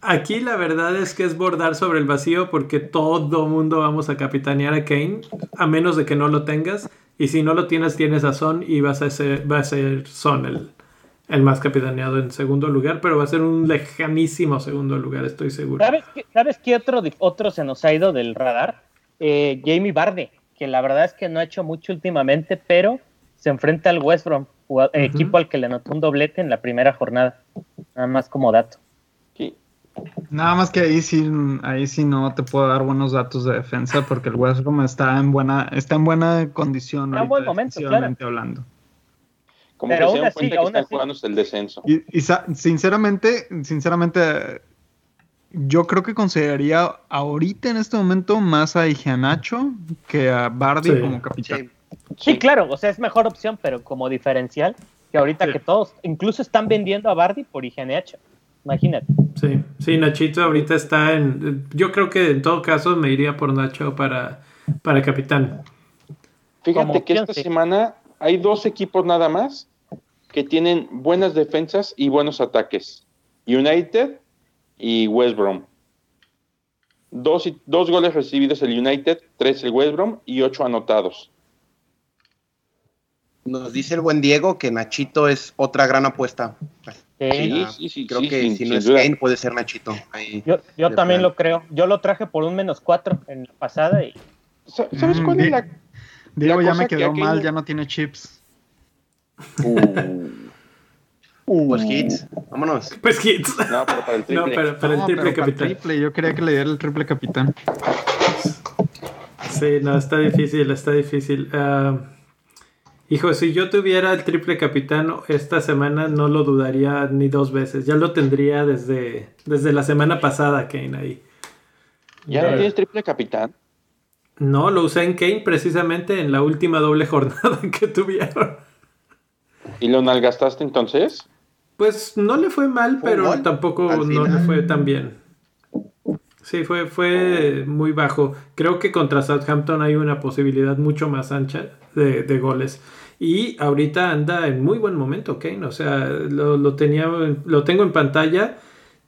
aquí la verdad es que es bordar sobre el vacío porque todo mundo vamos a capitanear a Kane, a menos de que no lo tengas. Y si no lo tienes, tienes a Son y vas a ser, va a ser Son el, el más capitaneado en segundo lugar, pero va a ser un lejanísimo segundo lugar, estoy seguro. ¿Sabes qué, ¿sabes qué otro, otro se nos ha ido del radar? Eh, Jamie Barde, que la verdad es que no ha hecho mucho últimamente, pero se enfrenta al West Brom, equipo al que le anotó un doblete en la primera jornada. Nada más como dato. Nada más que ahí sí, ahí sí no te puedo dar buenos datos de defensa porque el West Brom está en buena, está en buena condición. Está en buen momento, claro. hablando. Como Pero que se dan cuenta que están jugando el descenso. Y, y, sinceramente, sinceramente, yo creo que consideraría ahorita en este momento más a Igianacho que a Bardi como capitán. Sí. claro, o sea, es mejor opción, pero como diferencial, que ahorita que todos incluso están vendiendo a Bardi por Igianacho. Imagínate. Sí, sí, Nachito ahorita está en. Yo creo que en todo caso me iría por Nacho para, para capitán. Fíjate que esta semana hay dos equipos nada más que tienen buenas defensas y buenos ataques. United y West Brom. Dos, dos goles recibidos el United, tres el West Brom y ocho anotados. Nos dice el buen Diego que Nachito es otra gran apuesta. Sí, sí, sí, creo que si no es Kane puede ser Nachito. yo, también lo creo. Yo lo traje por un menos cuatro en la pasada y. ¿Sabes cuál es la.? Diego ya me quedó mal, ya no tiene chips. Uh. Pues hits, vámonos. Pues hits. No, pero para el triple. No, para, para el triple capitán. triple, yo quería que le diera el triple capitán. Sí, no, está difícil, está difícil. Uh, Hijo, si yo tuviera el triple capitán esta semana, no lo dudaría ni dos veces. Ya lo tendría desde, desde la semana pasada, Kane, ahí. ¿Ya no tienes triple capitán? No, lo usé en Kane precisamente en la última doble jornada que tuvieron. ¿Y lo nalgastaste entonces? Pues no le fue mal, pero tampoco no le fue tan bien. Sí, fue, fue muy bajo. Creo que contra Southampton hay una posibilidad mucho más ancha de, de goles. Y ahorita anda en muy buen momento, Kane. O sea, lo, tenía, lo tengo en pantalla.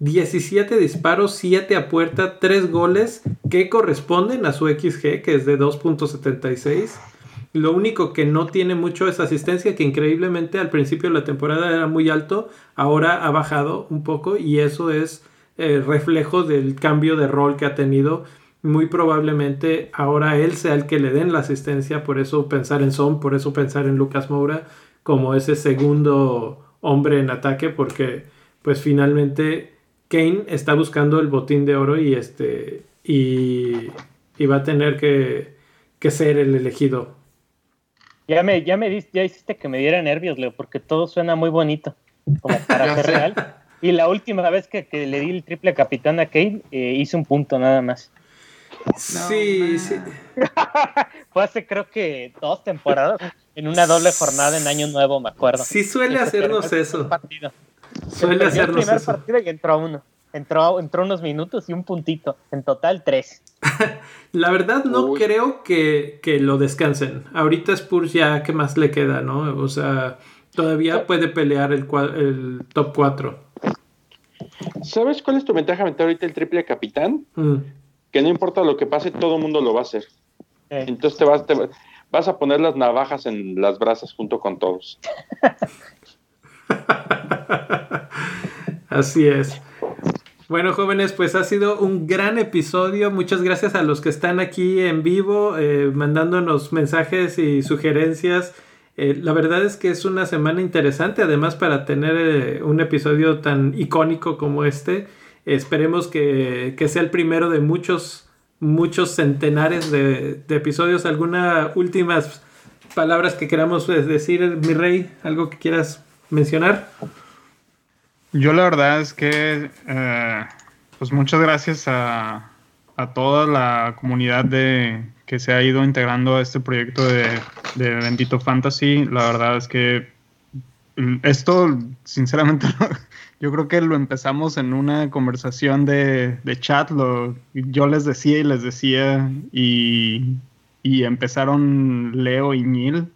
17 disparos, 7 a puerta, 3 goles que corresponden a su XG, que es de 2.76. Lo único que no tiene mucho es asistencia, que increíblemente al principio de la temporada era muy alto, ahora ha bajado un poco y eso es eh, reflejo del cambio de rol que ha tenido muy probablemente ahora él sea el que le den la asistencia, por eso pensar en Son, por eso pensar en Lucas Moura como ese segundo hombre en ataque, porque pues finalmente Kane está buscando el botín de oro y este y, va a tener que, ser el elegido. Ya me, ya me ya hiciste que me diera nervios, Leo, porque todo suena muy bonito, como para ser real. Y la última vez que, le di el triple capitán a Kane, eh, hice un punto nada más sí, sí. Fue hace creo que dos temporadas en una doble jornada en Año Nuevo, me acuerdo. Sí, suele hacernos eso. Suele hacernos el primer partido y entró uno. Entró, entró unos minutos y un puntito. En total, tres. La verdad, no creo que, lo descansen. Ahorita Spurs ya, ¿qué más le queda, no? O sea, todavía puede pelear el, el top 4. ¿Sabes cuál es tu ventaja ahorita el triple capitán? Mm que no importa lo que pase, todo el mundo lo va a hacer. Entonces te vas, vas a poner las navajas en las brasas junto con todos. Así es. Bueno, jóvenes, pues ha sido un gran episodio. Muchas gracias a los que están aquí en vivo, eh, mandándonos mensajes y sugerencias. Eh, la verdad es que es una semana interesante, además para tener eh, un episodio tan icónico como este. Esperemos que, sea el primero de muchos, muchos centenares de, episodios. ¿Alguna últimas palabras que queramos pues, decir, mi rey? ¿Algo que quieras mencionar? Yo la verdad es que, eh, pues muchas gracias a, a, toda la comunidad de, que se ha ido integrando a este proyecto de, de Bendito Fantasy. La verdad es que esto, sinceramente, yo creo que lo empezamos en una conversación de, chat. Lo, yo les decía y les decía, y, empezaron Leo y Neil.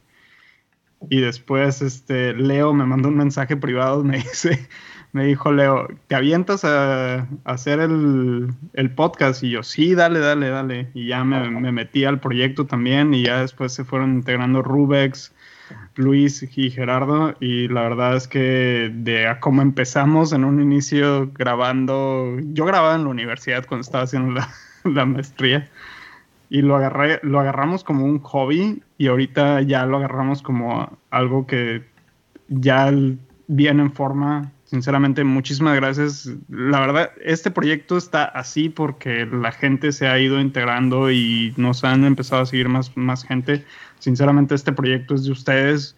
Y después este, Leo me mandó un mensaje privado, me dice, me dijo Leo, ¿te avientas a, hacer el, podcast? Y yo, sí, dale, dale, dale. Y ya me, me, metí al proyecto también y ya después se fueron integrando Rubex, Luis y Gerardo. Y la verdad es que de a cómo empezamos en un inicio grabando, yo grababa en la universidad cuando estaba haciendo la, la maestría y lo agarré, lo agarramos como un hobby y ahorita ya lo agarramos como algo que ya viene en forma. Sinceramente, muchísimas gracias. La verdad, este proyecto está así porque la gente se ha ido integrando y nos han empezado a seguir más, más gente. Sinceramente, este proyecto es de ustedes.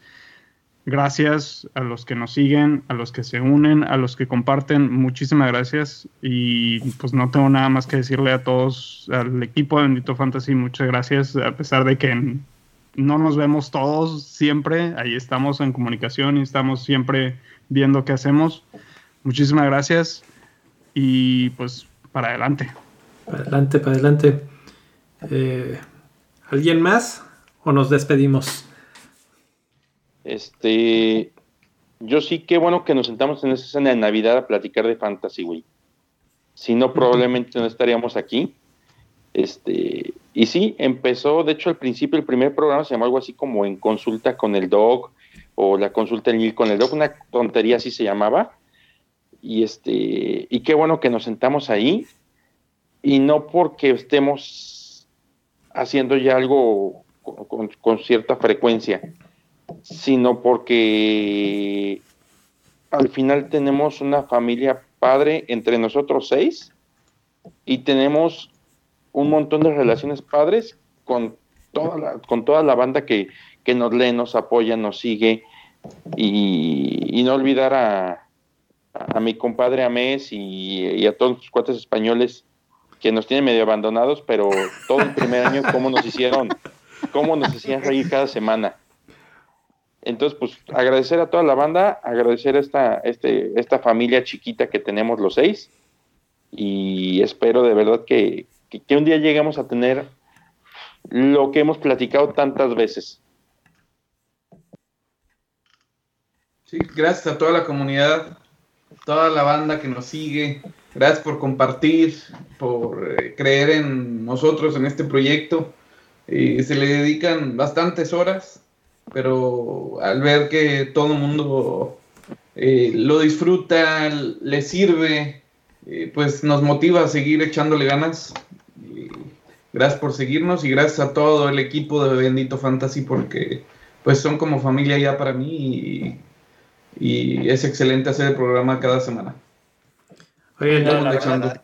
Gracias a los que nos siguen, a los que se unen, a los que comparten. Muchísimas gracias. Y pues no tengo nada más que decirle a todos, al equipo de Bendito Fantasy, muchas gracias. A pesar de que no nos vemos todos siempre, ahí estamos en comunicación y estamos siempre viendo qué hacemos. Muchísimas gracias. Y pues para adelante. Para adelante, para adelante. Eh, ¿Alguien más o nos despedimos? Este, yo sí, qué bueno que nos sentamos en esa escena de Navidad a platicar de Fantasy, güey. Si no, probablemente no estaríamos aquí. Este, y sí, empezó, de hecho, al principio el primer programa se llamó algo así como en consulta con el dog o la consulta en con el dog, una tontería así se llamaba. Y este, y qué bueno que nos sentamos ahí y no porque estemos haciendo ya algo con cierta frecuencia, sino porque al final tenemos una familia padre entre nosotros seis y tenemos un montón de relaciones padres con toda la, con toda la banda que, nos lee, nos apoya, nos sigue. Y, no olvidar a, a, mi compadre Amés y, y a todos los cuates españoles que nos tienen medio abandonados, pero todo el primer año cómo nos hicieron, cómo nos hacían reír cada semana. Entonces, pues agradecer a toda la banda, agradecer a esta, este, esta familia chiquita que tenemos los seis. Y espero de verdad que, que, un día lleguemos a tener lo que hemos platicado tantas veces. Sí, gracias a toda la comunidad, toda la banda que nos sigue, gracias por compartir, por eh, creer en nosotros, en este proyecto. Eh, se le dedican bastantes horas pero al ver que todo el mundo eh, lo disfruta, le sirve, eh, pues nos motiva a seguir echándole ganas. Gracias por seguirnos y gracias a todo el equipo de Bendito Fantasy porque pues son como familia ya para mí y, es excelente hacer el programa cada semana. Oye, la, verdad,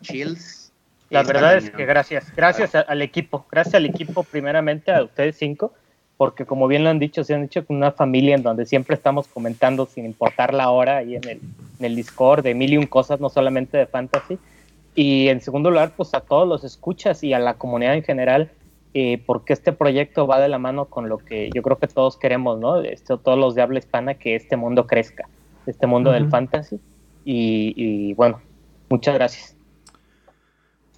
la verdad es que gracias, gracias al equipo, gracias al equipo primeramente a ustedes cinco porque como bien lo han dicho, se han dicho con una familia en donde siempre estamos comentando sin importar la hora ahí en el, en el Discord de mil y un cosas, no solamente de fantasy. Y en segundo lugar, pues a todos los escuchas y a la comunidad en general, eh, porque este proyecto va de la mano con lo que yo creo que todos queremos, ¿no? Esto, todos los de habla hispana, que este mundo crezca, este mundo del fantasy. Y, y bueno, muchas gracias.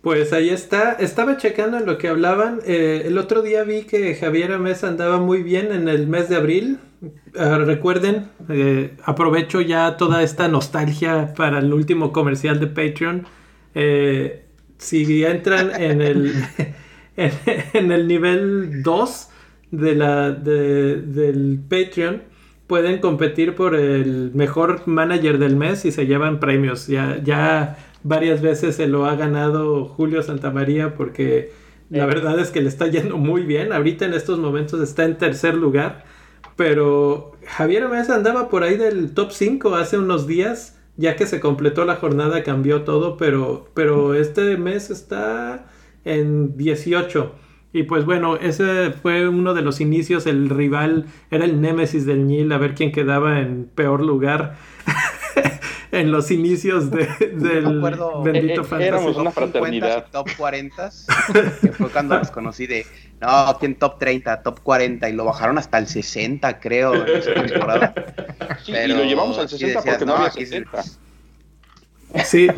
Pues ahí está. Estaba checando en lo que hablaban. Eh, el otro día vi que Javier Mesa andaba muy bien en el mes de abril. Ah, recuerden, eh, aprovecho ya toda esta nostalgia para el último comercial de Patreon. Eh, si entran en el, en, el nivel 2 de la, del Patreon, pueden competir por el mejor manager del mes y se llevan premios. Ya, ya varias veces se lo ha ganado Julio Santamaría porque la verdad es que le está yendo muy bien. Ahorita en estos momentos está en tercer lugar. Pero Javier Mesa andaba por ahí del top 5 hace unos días. Ya que se completó la jornada cambió todo. Pero, pero este mes está en 18. Y pues bueno, ese fue uno de los inicios. El rival era el némesis del Nil. A ver quién quedaba en peor lugar. en los inicios de, del bendito eh, eh, Fantasy. Éramos una fraternidad. Top 40, que fue cuando los conocí de, no, aquí en top 30, top 40, y lo bajaron hasta el 60, creo, en esa temporada. Sí, y lo llevamos al 60 porque no, había 60. Sí,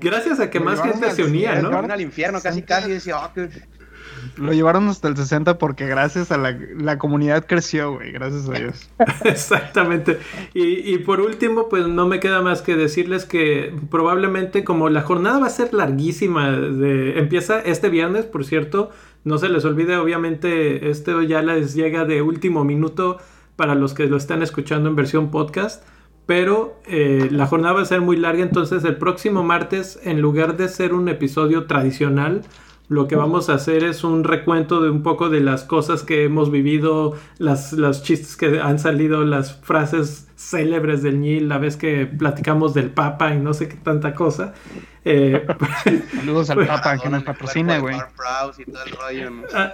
gracias a que más gente se unía, ¿no? al infierno casi casi decía, oh, lo llevaron hasta el 60 porque gracias a la, la comunidad creció, güey, gracias a Dios. Exactamente. Y, y, por último, pues no me queda más que decirles que probablemente como la jornada va a ser larguísima, empieza este viernes, por cierto, no se les olvide, obviamente, este ya les llega de último minuto para los que lo están escuchando en versión podcast. Pero eh, la jornada va a ser muy larga, entonces el próximo martes, en lugar de ser un episodio tradicional, lo que vamos a hacer es un recuento de un poco de las cosas que hemos vivido, las, los chistes que han salido, las frases célebres del Nil, la vez que platicamos del Papa y no sé qué tanta cosa. Eh, Saludos al Papa que nos patrocina, güey.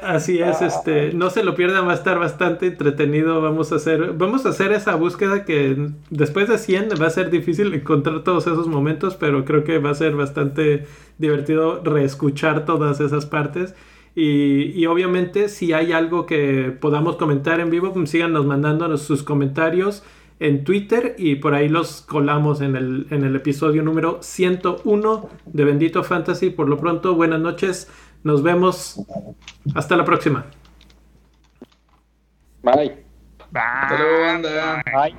Así es, este, no se lo pierdan, va a estar bastante entretenido. Vamos a hacer, vamos a hacer esa búsqueda que después de 100 va a ser difícil encontrar todos esos momentos, pero creo que va a ser bastante divertido reescuchar todas esas partes. Y, y, obviamente si hay algo que podamos comentar en vivo, pues síganos mandándonos sus comentarios en Twitter y por ahí los colamos en el, en el episodio número 101 de Bendito Fantasy. Por lo pronto, buenas noches. Nos vemos. Hasta la próxima. Bye. Bye. Hasta luego, banda. Bye.